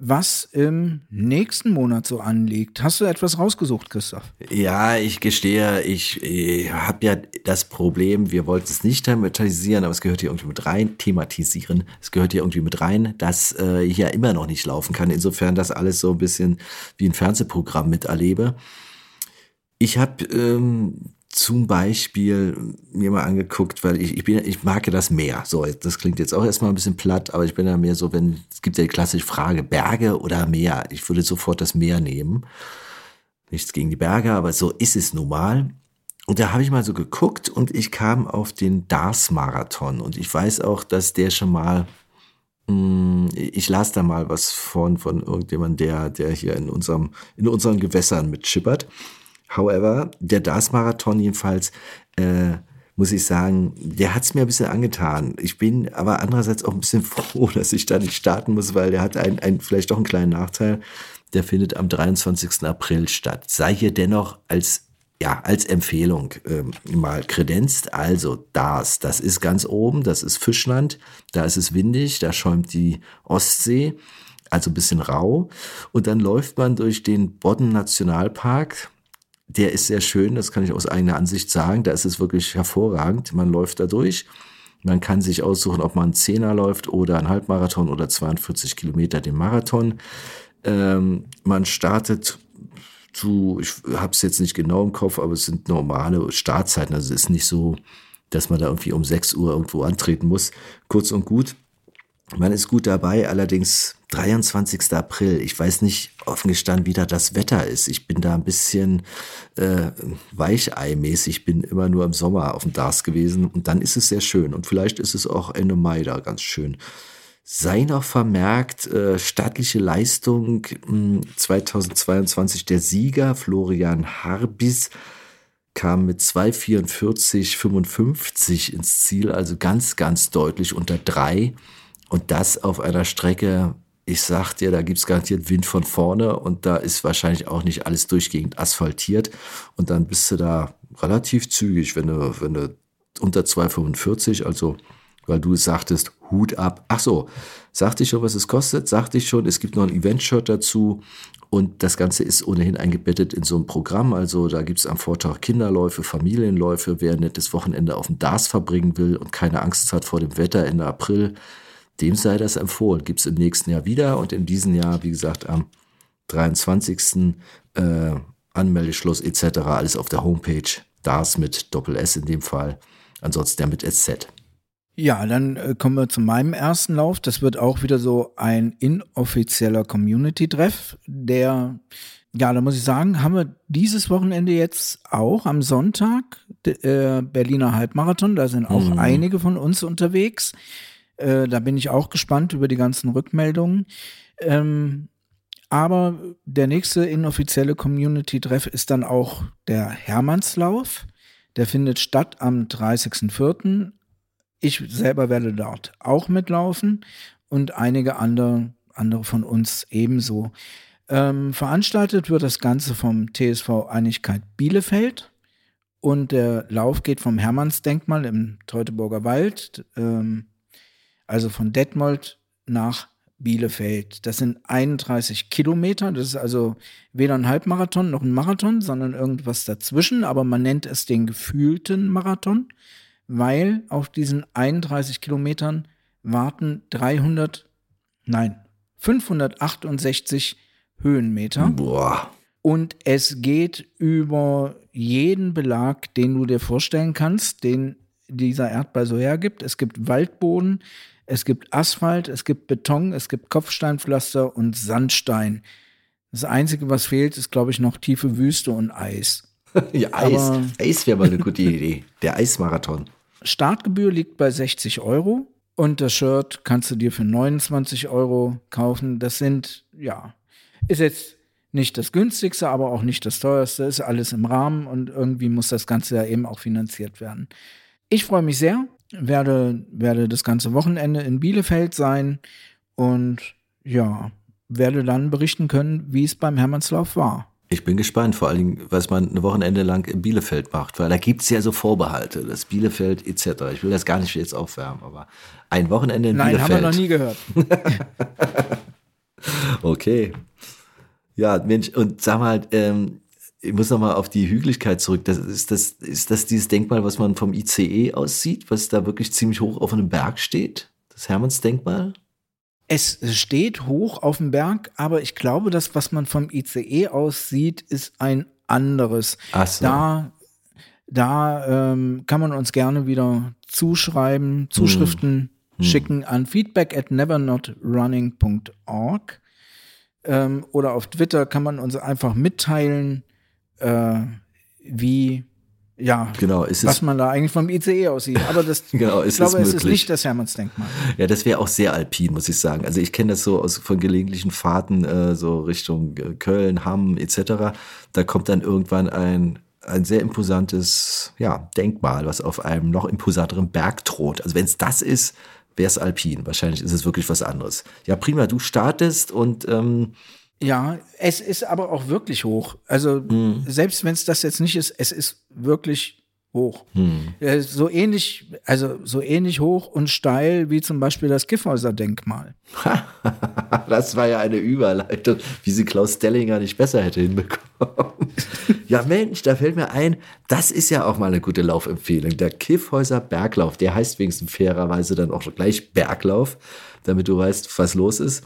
was im nächsten Monat so anliegt. Hast du etwas rausgesucht, Christoph? Ja, ich gestehe, ich, ich habe ja das Problem, wir wollten es nicht thematisieren, aber es gehört hier irgendwie mit rein, thematisieren, es gehört hier irgendwie mit rein, dass äh, ich ja immer noch nicht laufen kann. Insofern das alles so ein bisschen wie ein Fernsehprogramm miterlebe. Ich habe ähm, zum Beispiel mir mal angeguckt, weil ich, ich bin, ich mag ja das Meer. So, das klingt jetzt auch erstmal ein bisschen platt, aber ich bin ja mehr so, wenn, es gibt ja die klassische Frage, Berge oder Meer. Ich würde sofort das Meer nehmen. Nichts gegen die Berge, aber so ist es nun mal. Und da habe ich mal so geguckt und ich kam auf den Dars-Marathon. Und ich weiß auch, dass der schon mal, mh, ich las da mal was von, von irgendjemandem, der, der hier in unserem, in unseren Gewässern mitschippert. However, der Dars-Marathon jedenfalls, äh, muss ich sagen, der hat's mir ein bisschen angetan. Ich bin aber andererseits auch ein bisschen froh, dass ich da nicht starten muss, weil der hat ein, ein, vielleicht doch einen kleinen Nachteil. Der findet am 23. April statt. Sei hier dennoch als ja, als Empfehlung ähm, mal kredenzt. Also das, das ist ganz oben, das ist Fischland, da ist es windig, da schäumt die Ostsee, also ein bisschen rau. Und dann läuft man durch den Bodden Nationalpark. Der ist sehr schön, das kann ich aus eigener Ansicht sagen. Da ist es wirklich hervorragend. Man läuft da durch. Man kann sich aussuchen, ob man Zehner läuft oder einen Halbmarathon oder 42 Kilometer den Marathon. Ähm, man startet zu, ich habe es jetzt nicht genau im Kopf, aber es sind normale Startzeiten. Also es ist nicht so, dass man da irgendwie um 6 Uhr irgendwo antreten muss. Kurz und gut, Man ist gut dabei, allerdings 23. April. Ich weiß nicht offen gestanden, wie da das Wetter ist. Ich bin da ein bisschen äh, weicheimäßig, bin immer nur im Sommer auf dem DARS gewesen und dann ist es sehr schön. Und vielleicht ist es auch Ende Mai da ganz schön. Sei noch vermerkt, äh, staatliche Leistung mh, 2022 der Sieger Florian Harbis kam mit 2,44,55 ins Ziel, also ganz, ganz deutlich unter drei. Und das auf einer Strecke, ich sag dir, da gibt's garantiert Wind von vorne und da ist wahrscheinlich auch nicht alles durchgehend asphaltiert. Und dann bist du da relativ zügig, wenn du, wenn du unter 2,45, also weil du sagtest, Hut ab. Ach so, sagte ich schon, was es kostet? Sagte ich schon, es gibt noch ein Event-Shirt dazu und das Ganze ist ohnehin eingebettet in so ein Programm. Also da gibt's am Vortag Kinderläufe, Familienläufe. Wer ein nettes Wochenende auf dem DARS verbringen will und keine Angst hat vor dem Wetter Ende April, dem sei das empfohlen. Gibt's im nächsten Jahr wieder und in diesem Jahr, wie gesagt, am 23. Äh, Anmeldeschluss etc. Alles auf der Homepage. DARS mit Doppel S in dem Fall. Ansonsten der mit SZ. Ja, dann äh, kommen wir zu meinem ersten Lauf. Das wird auch wieder so ein inoffizieller Community-Treff, der, ja, da muss ich sagen, haben wir dieses Wochenende jetzt auch am Sonntag, äh, Berliner Halbmarathon. Da sind auch Mhm. einige von uns unterwegs. Äh, da bin ich auch gespannt über die ganzen Rückmeldungen. Ähm, aber der nächste inoffizielle Community-Treff ist dann auch der Hermannslauf. Der findet statt am 30.04. Ich selber werde dort auch mitlaufen und einige andere, andere von uns ebenso. Ähm, veranstaltet wird das Ganze vom TSV Einigkeit Bielefeld und der Lauf geht vom Hermannsdenkmal im Teutoburger Wald, ähm, also von Detmold nach Bielefeld. Das sind 31 Kilometer. Das ist also weder ein Halbmarathon noch ein Marathon, sondern irgendwas dazwischen. Aber man nennt es den gefühlten Marathon, weil auf diesen 31 Kilometern warten 300, nein, 568 Höhenmeter. Boah. Und es geht über jeden Belag, den du dir vorstellen kannst, den dieser Erdball so hergibt. Es gibt Waldboden, es gibt Asphalt, es gibt Beton, es gibt Kopfsteinpflaster und Sandstein. Das Einzige, was fehlt, ist, glaube ich, noch tiefe Wüste und Eis. Ja, Eis. Aber- Eis wäre mal eine gute Idee. Der Eismarathon. Startgebühr liegt bei 60 Euro und das Shirt kannst du dir für 29 Euro kaufen. Das sind, ja, ist jetzt nicht das günstigste, aber auch nicht das teuerste. Ist alles im Rahmen und irgendwie muss das Ganze ja eben auch finanziert werden. Ich freue mich sehr, werde, werde das ganze Wochenende in Bielefeld sein und ja, werde dann berichten können, wie es beim Hermannslauf war. Ich bin gespannt, vor allen Dingen, was man ein Wochenende lang in Bielefeld macht, weil da gibt's ja so Vorbehalte, das Bielefeld etc. Ich will das gar nicht jetzt aufwärmen, aber ein Wochenende in Nein, haben Bielefeld. wir noch nie gehört. Okay. Ja, Mensch, und sag mal, ähm, ich muss noch mal auf die Hügeligkeit zurück. Das ist, das, ist das dieses Denkmal, was man vom ICE aussieht, was da wirklich ziemlich hoch auf einem Berg steht? Das Hermannsdenkmal? Es steht hoch auf dem Berg, aber ich glaube, das, was man vom ICE aus sieht, ist ein anderes. Ach so. Da, da ähm, kann man uns gerne wieder zuschreiben, Zuschriften schicken an feedback at nevernotrunning.org. Ähm, oder auf Twitter kann man uns einfach mitteilen, äh, wie, ja, Genau, was man da eigentlich vom ICE aussieht. Aber das, Genau, ich ist glaube, es ist nicht das Hermannsdenkmal. ja, das wäre auch sehr alpin, muss ich sagen. Also ich kenne das so aus von gelegentlichen Fahrten äh, so Richtung äh, Köln, Hamm etc. Da kommt dann irgendwann ein ein sehr imposantes ja, Denkmal, was auf einem noch imposanteren Berg thront. Also wenn es das ist, wäre es alpin. Wahrscheinlich ist es wirklich was anderes. Ja, prima, du startest und ähm, Ja, es ist aber auch wirklich hoch. Also Hm. selbst wenn es das jetzt nicht ist, es ist wirklich hoch. Hm. Äh, So ähnlich, also so ähnlich hoch und steil wie zum Beispiel das Kiffhäuser Denkmal. das war ja eine Überleitung, wie sie Klaus Stellinger nicht besser hätte hinbekommen. ja, Mensch, da fällt mir ein, das ist ja auch mal eine gute Laufempfehlung. Der Kiffhäuser Berglauf, der heißt wenigstens fairerweise dann auch gleich Berglauf, damit du weißt, was los ist.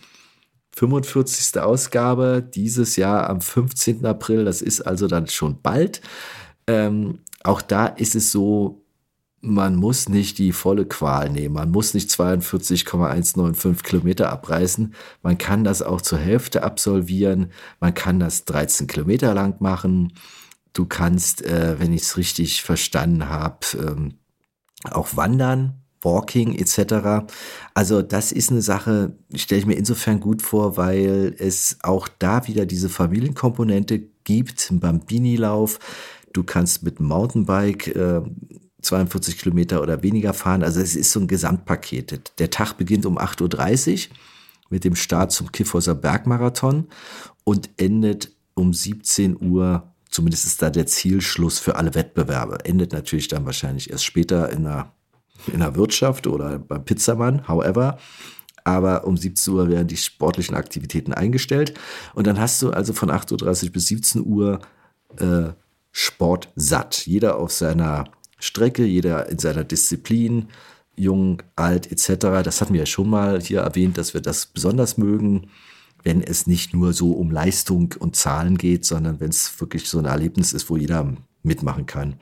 45. Ausgabe dieses Jahr am 15. April, das ist also dann schon bald. Ähm, auch da ist es so, man muss nicht die volle Qual nehmen. Man muss nicht 42,195 Kilometer abreißen. Man kann das auch zur Hälfte absolvieren. Man kann das 13 Kilometer lang machen. Du kannst, äh, wenn ich es richtig verstanden habe, ähm, auch wandern, Walking etc. Also das ist eine Sache, stelle ich mir insofern gut vor, weil es auch da wieder diese Familienkomponente gibt, im Bambini-Lauf. Du kannst mit dem Mountainbike äh, 42 Kilometer oder weniger fahren. Also es ist so ein Gesamtpaket. Der Tag beginnt um 8.30 Uhr mit dem Start zum Kiffhäuser Bergmarathon und endet um 17 Uhr. Zumindest ist da der Zielschluss für alle Wettbewerbe. Endet natürlich dann wahrscheinlich erst später in der, in der Wirtschaft oder beim Pizzamann, however. Aber um 17 Uhr werden die sportlichen Aktivitäten eingestellt. Und dann hast du also von 8.30 Uhr bis 17 Uhr äh, Sport satt. Jeder auf seiner Strecke, jeder in seiner Disziplin, jung, alt etc. Das hatten wir ja schon mal hier erwähnt, dass wir das besonders mögen, wenn es nicht nur so um Leistung und Zahlen geht, sondern wenn es wirklich so ein Erlebnis ist, wo jeder mitmachen kann.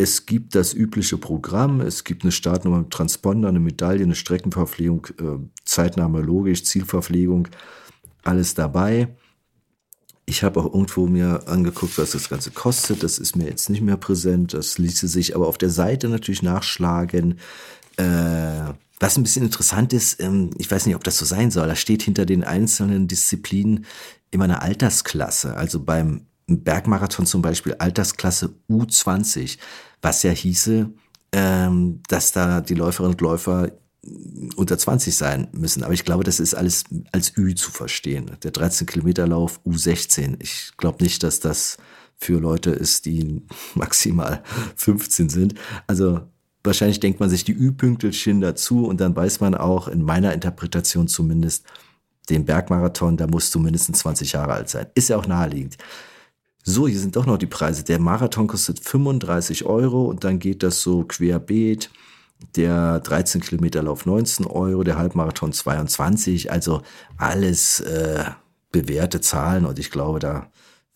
Es gibt das übliche Programm, es gibt eine Startnummer mit Transponder, eine Medaille, eine Streckenverpflegung, äh, Zeitnahme logisch, Zielverpflegung, alles dabei. Ich habe auch irgendwo mir angeguckt, was das Ganze kostet. Das ist mir jetzt nicht mehr präsent. Das ließe sich aber auf der Seite natürlich nachschlagen. Äh, was ein bisschen interessant ist, ähm, ich weiß nicht, ob das so sein soll, da steht hinter den einzelnen Disziplinen immer eine Altersklasse. Also beim Bergmarathon zum Beispiel Altersklasse U20, was ja hieße, ähm, dass da die Läuferinnen und Läufer unter 20 sein müssen. Aber ich glaube, das ist alles als Ü zu verstehen. Der 13 Kilometer Lauf U16. Ich glaube nicht, dass das für Leute ist, die maximal 15 sind. Also wahrscheinlich denkt man sich die Ü-Pünkelchen dazu und dann weiß man auch, in meiner Interpretation zumindest, den Bergmarathon, da musst du mindestens 20 Jahre alt sein. Ist ja auch naheliegend. So, hier sind doch noch die Preise. Der Marathon kostet 35 Euro und dann geht das so querbeet der 13 Kilometer Lauf 19 Euro, der Halbmarathon 22, also alles äh, bewährte Zahlen und ich glaube, da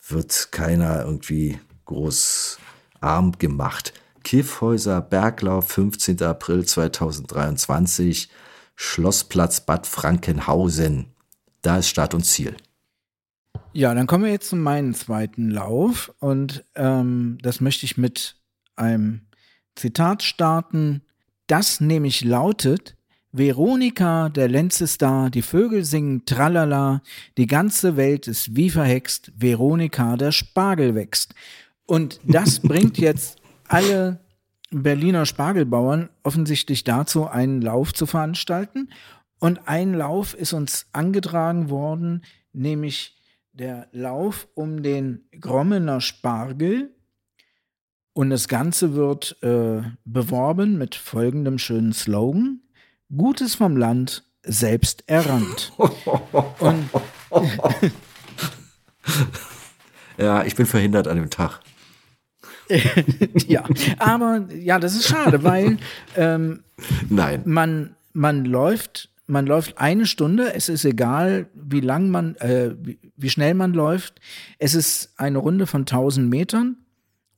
wird keiner irgendwie groß arm gemacht. Kiffhäuser Berglauf, 15. April 2023, Schlossplatz Bad Frankenhausen. Da ist Start und Ziel. Ja, dann kommen wir jetzt zu meinem zweiten Lauf und ähm, das möchte ich mit einem Zitat starten das nämlich lautet, Veronika, der Lenzestar, die Vögel singen Tralala, die ganze Welt ist wie verhext, Veronika, der Spargel wächst. Und das bringt jetzt alle Berliner Spargelbauern offensichtlich dazu, einen Lauf zu veranstalten. Und ein Lauf ist uns angetragen worden, nämlich der Lauf um den Grommener Spargel und das Ganze wird äh, beworben mit folgendem schönen Slogan: Gutes vom Land, selbst errannt. Und ja, ich bin verhindert an dem Tag. ja, aber ja, das ist schade, weil ähm, Nein. man, man läuft, man läuft eine Stunde, es ist egal, wie lang man, äh, wie, schnell man läuft. Es ist eine Runde von 1000 Metern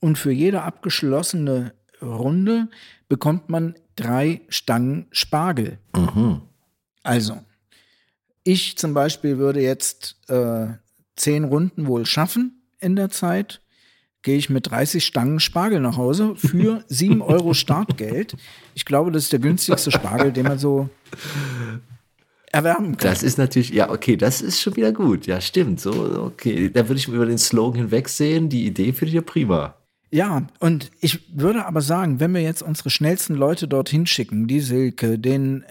und für jede abgeschlossene Runde bekommt man drei Stangen Spargel. Mhm. Also, ich zum Beispiel würde jetzt äh, zehn Runden wohl schaffen in der Zeit. Gehe ich mit 30 Stangen Spargel nach Hause für 7 Euro Startgeld. Ich glaube, das ist der günstigste Spargel, den man so erwerben kann. Das ist natürlich, ja, okay, das ist schon wieder gut. Ja, stimmt. So, okay. Da würde ich über den Slogan hinwegsehen. Die Idee finde ich ja prima. Ja, und ich würde aber sagen, wenn wir jetzt unsere schnellsten Leute dorthin schicken, die Silke, den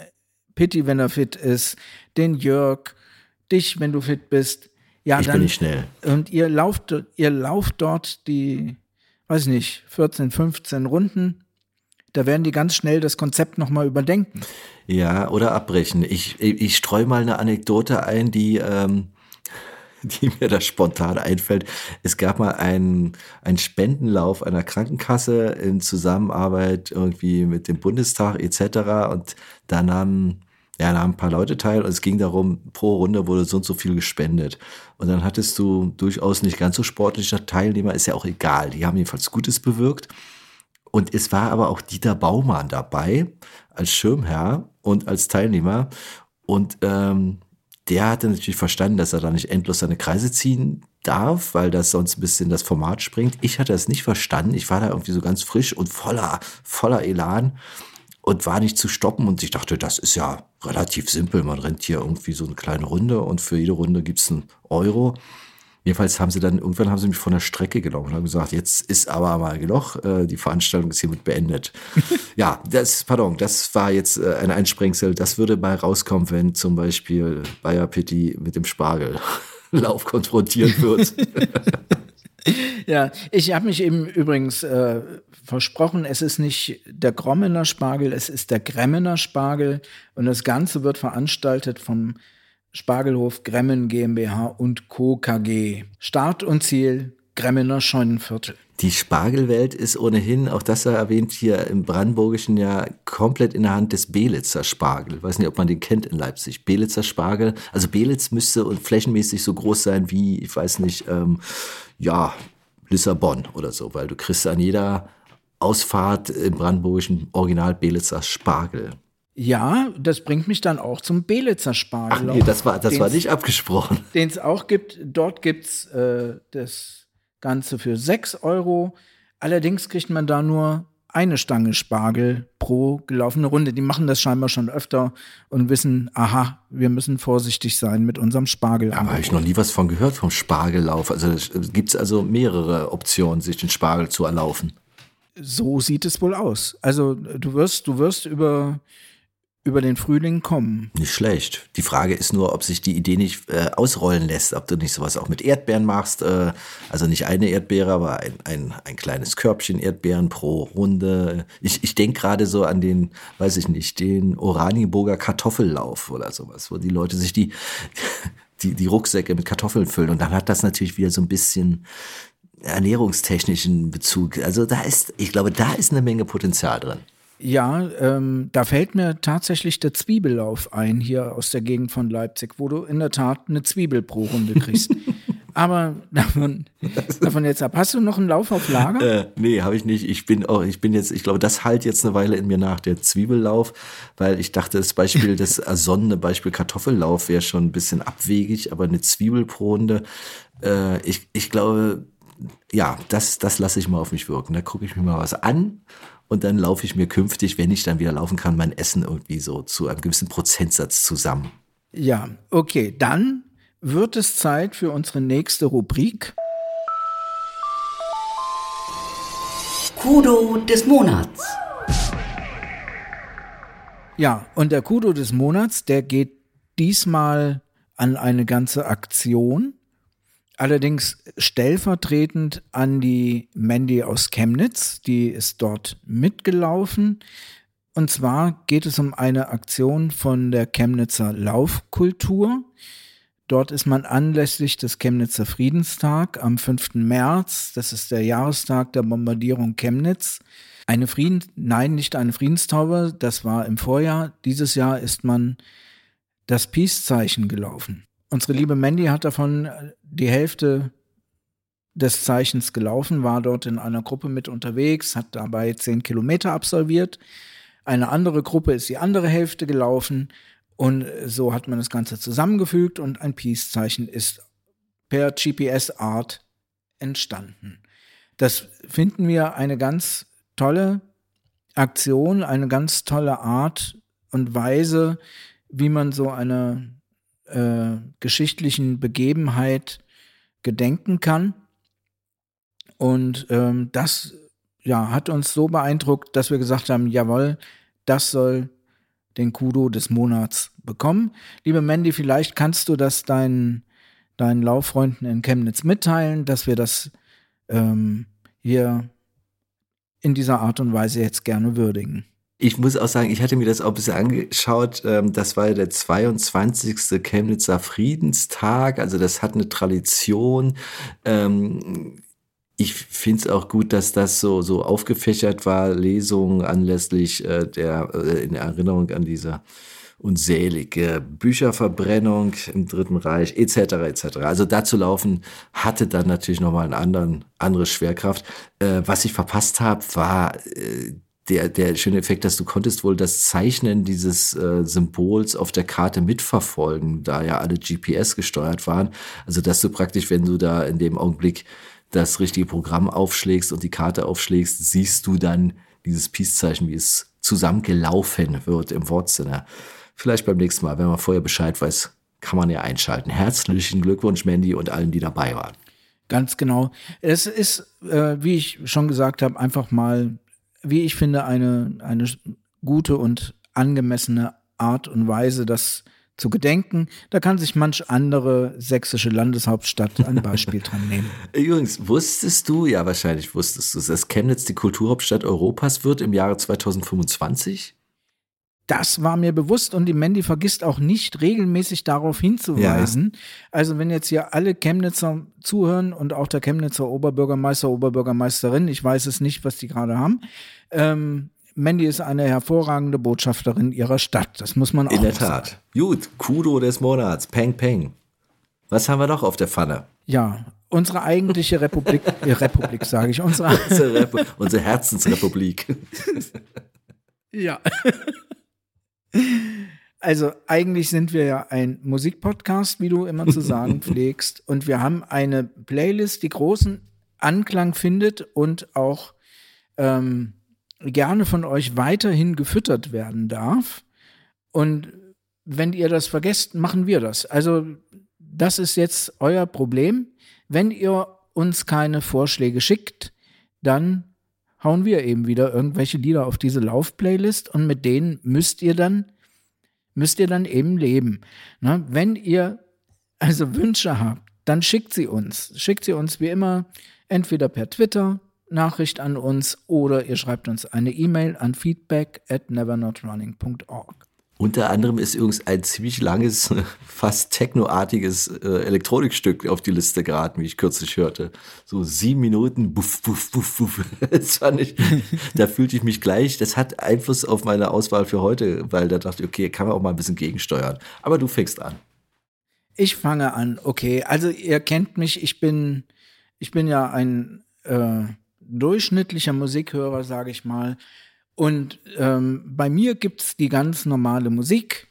Pitti, wenn er fit ist, den Jörg, dich, wenn du fit bist, ja, ich dann, bin nicht schnell. Und ihr lauft, ihr lauft dort die, weiß ich nicht, 14, 15 Runden. Da werden die ganz schnell das Konzept nochmal überdenken. Ja, oder abbrechen. Ich, ich, ich streue mal eine Anekdote ein, die ähm, die mir da spontan einfällt. Es gab mal einen, einen Spendenlauf einer Krankenkasse in Zusammenarbeit irgendwie mit dem Bundestag etc. Und da nahmen ja, nahmen ein paar Leute teil und es ging darum, pro Runde wurde so und so viel gespendet. Und dann hattest du durchaus nicht ganz so sportliche Teilnehmer, ist ja auch egal. Die haben jedenfalls Gutes bewirkt. Und es war aber auch Dieter Baumann dabei als Schirmherr und als Teilnehmer. Und ähm, der hatte natürlich verstanden, dass er da nicht endlos seine Kreise ziehen darf, weil das sonst ein bisschen das Format springt. Ich hatte das nicht verstanden. Ich war da irgendwie so ganz frisch und voller, voller Elan und war nicht zu stoppen. Und ich dachte, das ist ja relativ simpel. Man rennt hier irgendwie so eine kleine Runde und für jede Runde gibt's einen Euro. Jedenfalls haben sie dann, irgendwann haben sie mich von der Strecke genommen und haben gesagt, jetzt ist aber mal genug, äh, die Veranstaltung ist hiermit beendet. ja, das, pardon, das war jetzt äh, ein Einsprengsel. Das würde mal rauskommen, wenn zum Beispiel Bayer Pitti mit dem Spargellauf konfrontiert wird. Ja, ich habe mich eben übrigens äh, versprochen, es ist nicht der Grommener Spargel, es ist der Gremmener Spargel und das Ganze wird veranstaltet vom Spargelhof Gremmen GmbH und Co. KG. Start und Ziel Gremmener Scheunenviertel. Die Spargelwelt ist ohnehin, auch das sei erwähnt, hier im Brandenburgischen ja komplett in der Hand des Belitzer Spargel. Ich weiß nicht, ob man den kennt in Leipzig. Belitzer Spargel. Also Belitz müsste und flächenmäßig so groß sein wie, ich weiß nicht, ähm, ja, Lissabon oder so, weil du kriegst an jeder Ausfahrt im Brandenburgischen Original Belitzer Spargel. Ja, das bringt mich dann auch zum Belitzer Spargel. Ach nee, das war, das war nicht abgesprochen. Den es auch gibt. Dort gibt's äh, das Ganze für 6 Euro. Allerdings kriegt man da nur eine Stange Spargel pro gelaufene Runde. Die machen das scheinbar schon öfter und wissen, aha, wir müssen vorsichtig sein mit unserem Spargel. Aber habe ich noch nie was von gehört vom Spargellauf. Also gibt es also mehrere Optionen, sich den Spargel zu erlaufen. So sieht es wohl aus. Also du wirst, du wirst über über den Frühling kommen. Nicht schlecht. Die Frage ist nur, ob sich die Idee nicht äh, ausrollen lässt, ob du nicht sowas auch mit Erdbeeren machst. Äh, also nicht eine Erdbeere, aber ein, ein, ein kleines Körbchen Erdbeeren pro Runde. Ich, ich denke gerade so an den, weiß ich nicht, den Oranienburger Kartoffellauf oder sowas, wo die Leute sich die, die, die Rucksäcke mit Kartoffeln füllen. Und dann hat das natürlich wieder so ein bisschen ernährungstechnischen Bezug. Also da ist, ich glaube, da ist eine Menge Potenzial drin. Ja, ähm, da fällt mir tatsächlich der Zwiebellauf ein, hier aus der Gegend von Leipzig, wo du in der Tat eine Zwiebel pro Runde kriegst. Aber davon, davon jetzt ab. Hast du noch einen Lauf auf Lager? Äh, nee, habe ich nicht. Ich bin auch, ich bin jetzt, ich glaube, das halt jetzt eine Weile in mir nach, der Zwiebellauf, weil ich dachte, das Beispiel, das ersonnene Beispiel Kartoffellauf wäre schon ein bisschen abwegig, aber eine Zwiebel pro Runde, äh, ich, ich glaube, ja, das, das lasse ich mal auf mich wirken. Da gucke ich mir mal was an und dann laufe ich mir künftig, wenn ich dann wieder laufen kann, mein Essen irgendwie so zu einem gewissen Prozentsatz zusammen. Ja, okay, dann wird es Zeit für unsere nächste Rubrik. Kudo des Monats. Ja, und der Kudo des Monats, der geht diesmal an eine ganze Aktion. Allerdings stellvertretend an die Mandy aus Chemnitz, die ist dort mitgelaufen. Und zwar geht es um eine Aktion von der Chemnitzer Laufkultur. Dort ist man anlässlich des Chemnitzer Friedenstag am 5. März, das ist der Jahrestag der Bombardierung Chemnitz, eine Frieden, nein, nicht eine Friedenstaube, das war im Vorjahr. Dieses Jahr ist man das Peace-Zeichen gelaufen. Unsere liebe Mandy hat davon die Hälfte des Zeichens gelaufen, war dort in einer Gruppe mit unterwegs, hat dabei zehn Kilometer absolviert. Eine andere Gruppe ist die andere Hälfte gelaufen und so hat man das Ganze zusammengefügt und ein Peace-Zeichen ist per GPS-Art entstanden. Das finden wir eine ganz tolle Aktion, eine ganz tolle Art und Weise, wie man so eine äh, geschichtlichen Begebenheit gedenken kann. Und ähm, das ja, hat uns so beeindruckt, dass wir gesagt haben, jawohl, das soll den Kudo des Monats bekommen. Liebe Mandy, vielleicht kannst du das deinen, deinen Lauffreunden in Chemnitz mitteilen, dass wir das ähm, hier in dieser Art und Weise jetzt gerne würdigen. Ich muss auch sagen, ich hatte mir das auch ein bisschen angeschaut. Ähm, das war der 22. Chemnitzer Friedenstag. Also das hat eine Tradition. Ähm, ich finde es auch gut, dass das so, so aufgefächert war, Lesungen anlässlich äh, der, äh, in Erinnerung an diese unselige Bücherverbrennung im Dritten Reich etc. etc. Also da zu laufen hatte dann natürlich nochmal einen anderen andere Schwerkraft. Äh, was ich verpasst habe, war der, der schöne Effekt, dass du konntest wohl das Zeichnen dieses äh, Symbols auf der Karte mitverfolgen, da ja alle GPS gesteuert waren. Also dass du praktisch, wenn du da in dem Augenblick das richtige Programm aufschlägst und die Karte aufschlägst, siehst du dann dieses Peace-Zeichen, wie es zusammengelaufen wird im Wortsinne. Vielleicht beim nächsten Mal, wenn man vorher Bescheid weiß, kann man ja einschalten. Herzlichen Glückwunsch, Mandy, und allen, die dabei waren. Ganz genau. Es ist, äh, wie ich schon gesagt habe, einfach mal, wie ich finde, eine, eine gute und angemessene Art und Weise, das zu gedenken. Da kann sich manch andere sächsische Landeshauptstadt ein Beispiel dran nehmen. Übrigens, wusstest du, ja wahrscheinlich wusstest du es, dass Chemnitz die Kulturhauptstadt Europas wird im Jahre 2025? Das war mir bewusst und die Mandy vergisst auch nicht regelmäßig darauf hinzuweisen. Ja. Also wenn jetzt hier alle Chemnitzer zuhören und auch der Chemnitzer Oberbürgermeister, Oberbürgermeisterin, ich weiß es nicht, was die gerade haben, ähm, Mandy ist eine hervorragende Botschafterin ihrer Stadt. Das muss man auch In der Tat. Sagen. Gut, Kudo des Monats. Peng, peng. Was haben wir noch auf der Pfanne? Ja, unsere eigentliche Republik, äh, Republik sage ich, unsere, unsere, Repu unsere Herzensrepublik. ja. Also eigentlich sind wir ja ein Musikpodcast, wie du immer zu sagen pflegst. Und wir haben eine Playlist, die großen Anklang findet und auch ähm, gerne von euch weiterhin gefüttert werden darf. Und wenn ihr das vergesst, machen wir das. Also das ist jetzt euer Problem. Wenn ihr uns keine Vorschläge schickt, dann hauen wir eben wieder irgendwelche Lieder auf diese Laufplaylist und mit denen müsst ihr dann müsst ihr dann eben leben. Na, wenn ihr also Wünsche habt, dann schickt sie uns. Schickt sie uns wie immer entweder per Twitter Nachricht an uns oder ihr schreibt uns eine E-Mail an feedback at nevernotrunning.org. Unter anderem ist übrigens ein ziemlich langes, fast technoartiges äh, Elektronikstück auf die Liste geraten, wie ich kürzlich hörte. So sieben Minuten, buff, buff, buff, buff. Das fand ich, da fühlte ich mich gleich. Das hat Einfluss auf meine Auswahl für heute, weil da dachte ich, okay, kann man auch mal ein bisschen gegensteuern. Aber du fängst an. Ich fange an, okay. Also ihr kennt mich, ich bin, ich bin ja ein äh, durchschnittlicher Musikhörer, sage ich mal. Und ähm, bei mir gibt's die ganz normale Musik.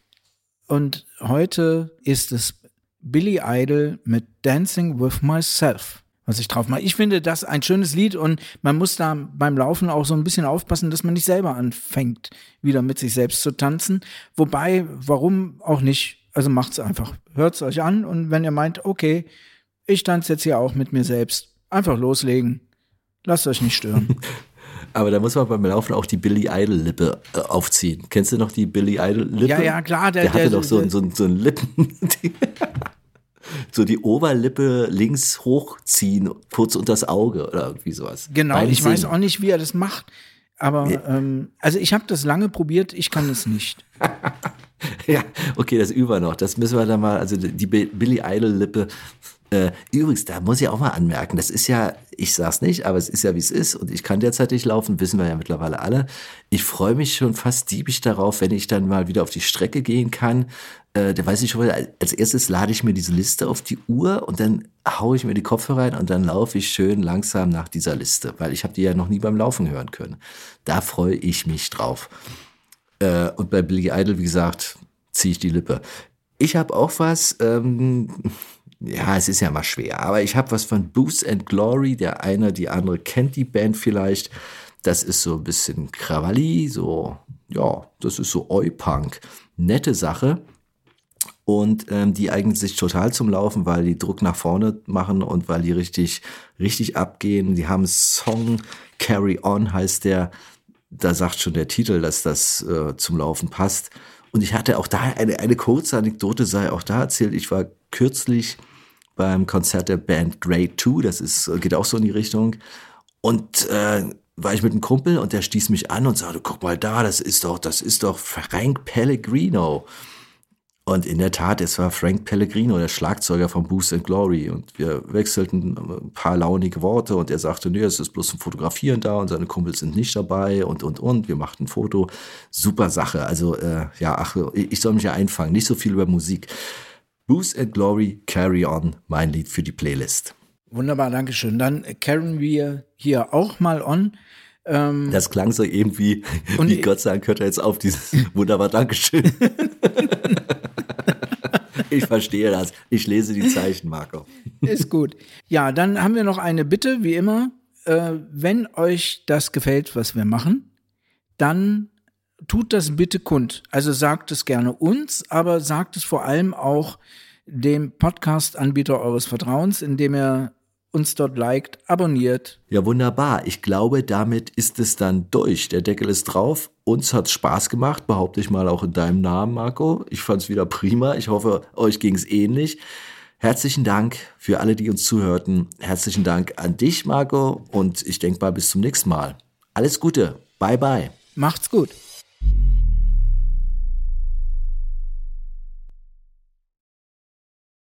Und heute ist es Billy Idol mit Dancing with Myself, was ich drauf mache. Ich finde das ein schönes Lied und man muss da beim Laufen auch so ein bisschen aufpassen, dass man nicht selber anfängt, wieder mit sich selbst zu tanzen. Wobei, warum auch nicht? Also macht's einfach. Hört's euch an und wenn ihr meint, okay, ich tanze jetzt hier auch mit mir selbst, einfach loslegen. Lasst euch nicht stören. Aber da muss man beim Laufen auch die Billy Idol-Lippe äh, aufziehen. Kennst du noch die Billy Idol-Lippe? Ja, ja, klar. Der, der hatte der, doch so, so, so ein Lippen. so die Oberlippe links hochziehen, kurz unter das Auge oder irgendwie sowas. Genau, Beide ich Szenen. weiß auch nicht, wie er das macht. Aber ja. ähm, also ich habe das lange probiert, ich kann es nicht. ja, okay, das über noch. Das müssen wir dann mal, also die Billy Idol-Lippe äh, übrigens, da muss ich auch mal anmerken, das ist ja, ich sag's nicht, aber es ist ja wie es ist und ich kann derzeit nicht laufen, wissen wir ja mittlerweile alle. Ich freue mich schon fast diebig darauf, wenn ich dann mal wieder auf die Strecke gehen kann. Äh, da weiß ich schon, als erstes lade ich mir diese Liste auf die Uhr und dann haue ich mir die Kopfhörer rein und dann laufe ich schön langsam nach dieser Liste, weil ich habe die ja noch nie beim Laufen hören können. Da freue ich mich drauf. Äh, und bei Billy Idol, wie gesagt, ziehe ich die Lippe. Ich habe auch was, ähm, ja, es ist ja mal schwer, aber ich habe was von Boost and Glory, der eine, die andere kennt die Band vielleicht. Das ist so ein bisschen Krawalli, so, ja, das ist so Oi-Punk. Nette Sache. Und ähm, die eignen sich total zum Laufen, weil die Druck nach vorne machen und weil die richtig, richtig abgehen. Die haben einen Song, Carry On heißt der. Da sagt schon der Titel, dass das äh, zum Laufen passt. Und ich hatte auch da eine, eine kurze Anekdote, sei auch da erzählt. Ich war kürzlich beim Konzert der Band Grade 2, das ist, geht auch so in die Richtung. Und äh, war ich mit einem Kumpel und der stieß mich an und sagte, guck mal da, das ist doch, das ist doch Frank Pellegrino. Und in der Tat, es war Frank Pellegrino, der Schlagzeuger von Boost and Glory. Und wir wechselten ein paar launige Worte und er sagte, nee, es ist bloß zum Fotografieren da und seine Kumpels sind nicht dabei und, und, und. Wir machten ein Foto. Super Sache. Also, äh, ja, ach, ich soll mich ja einfangen. Nicht so viel über Musik. Boost and Glory, Carry On, mein Lied für die Playlist. Wunderbar, Dankeschön. Dann carryen wir hier auch mal on. Ähm, das klang so irgendwie, wie Gott sagen könnte jetzt auf dieses wunderbar Dankeschön. ich verstehe das. Ich lese die Zeichen, Marco. Ist gut. Ja, dann haben wir noch eine Bitte, wie immer. Äh, wenn euch das gefällt, was wir machen, dann tut das bitte kund. Also sagt es gerne uns, aber sagt es vor allem auch dem Podcast-Anbieter eures Vertrauens, indem ihr uns dort liked, abonniert. Ja, wunderbar. Ich glaube, damit ist es dann durch. Der Deckel ist drauf. Uns hat Spaß gemacht, behaupte ich mal auch in deinem Namen, Marco. Ich fand es wieder prima. Ich hoffe, euch ging es ähnlich. Herzlichen Dank für alle, die uns zuhörten. Herzlichen Dank an dich, Marco. Und ich denke mal, bis zum nächsten Mal. Alles Gute. Bye, bye. Macht's gut.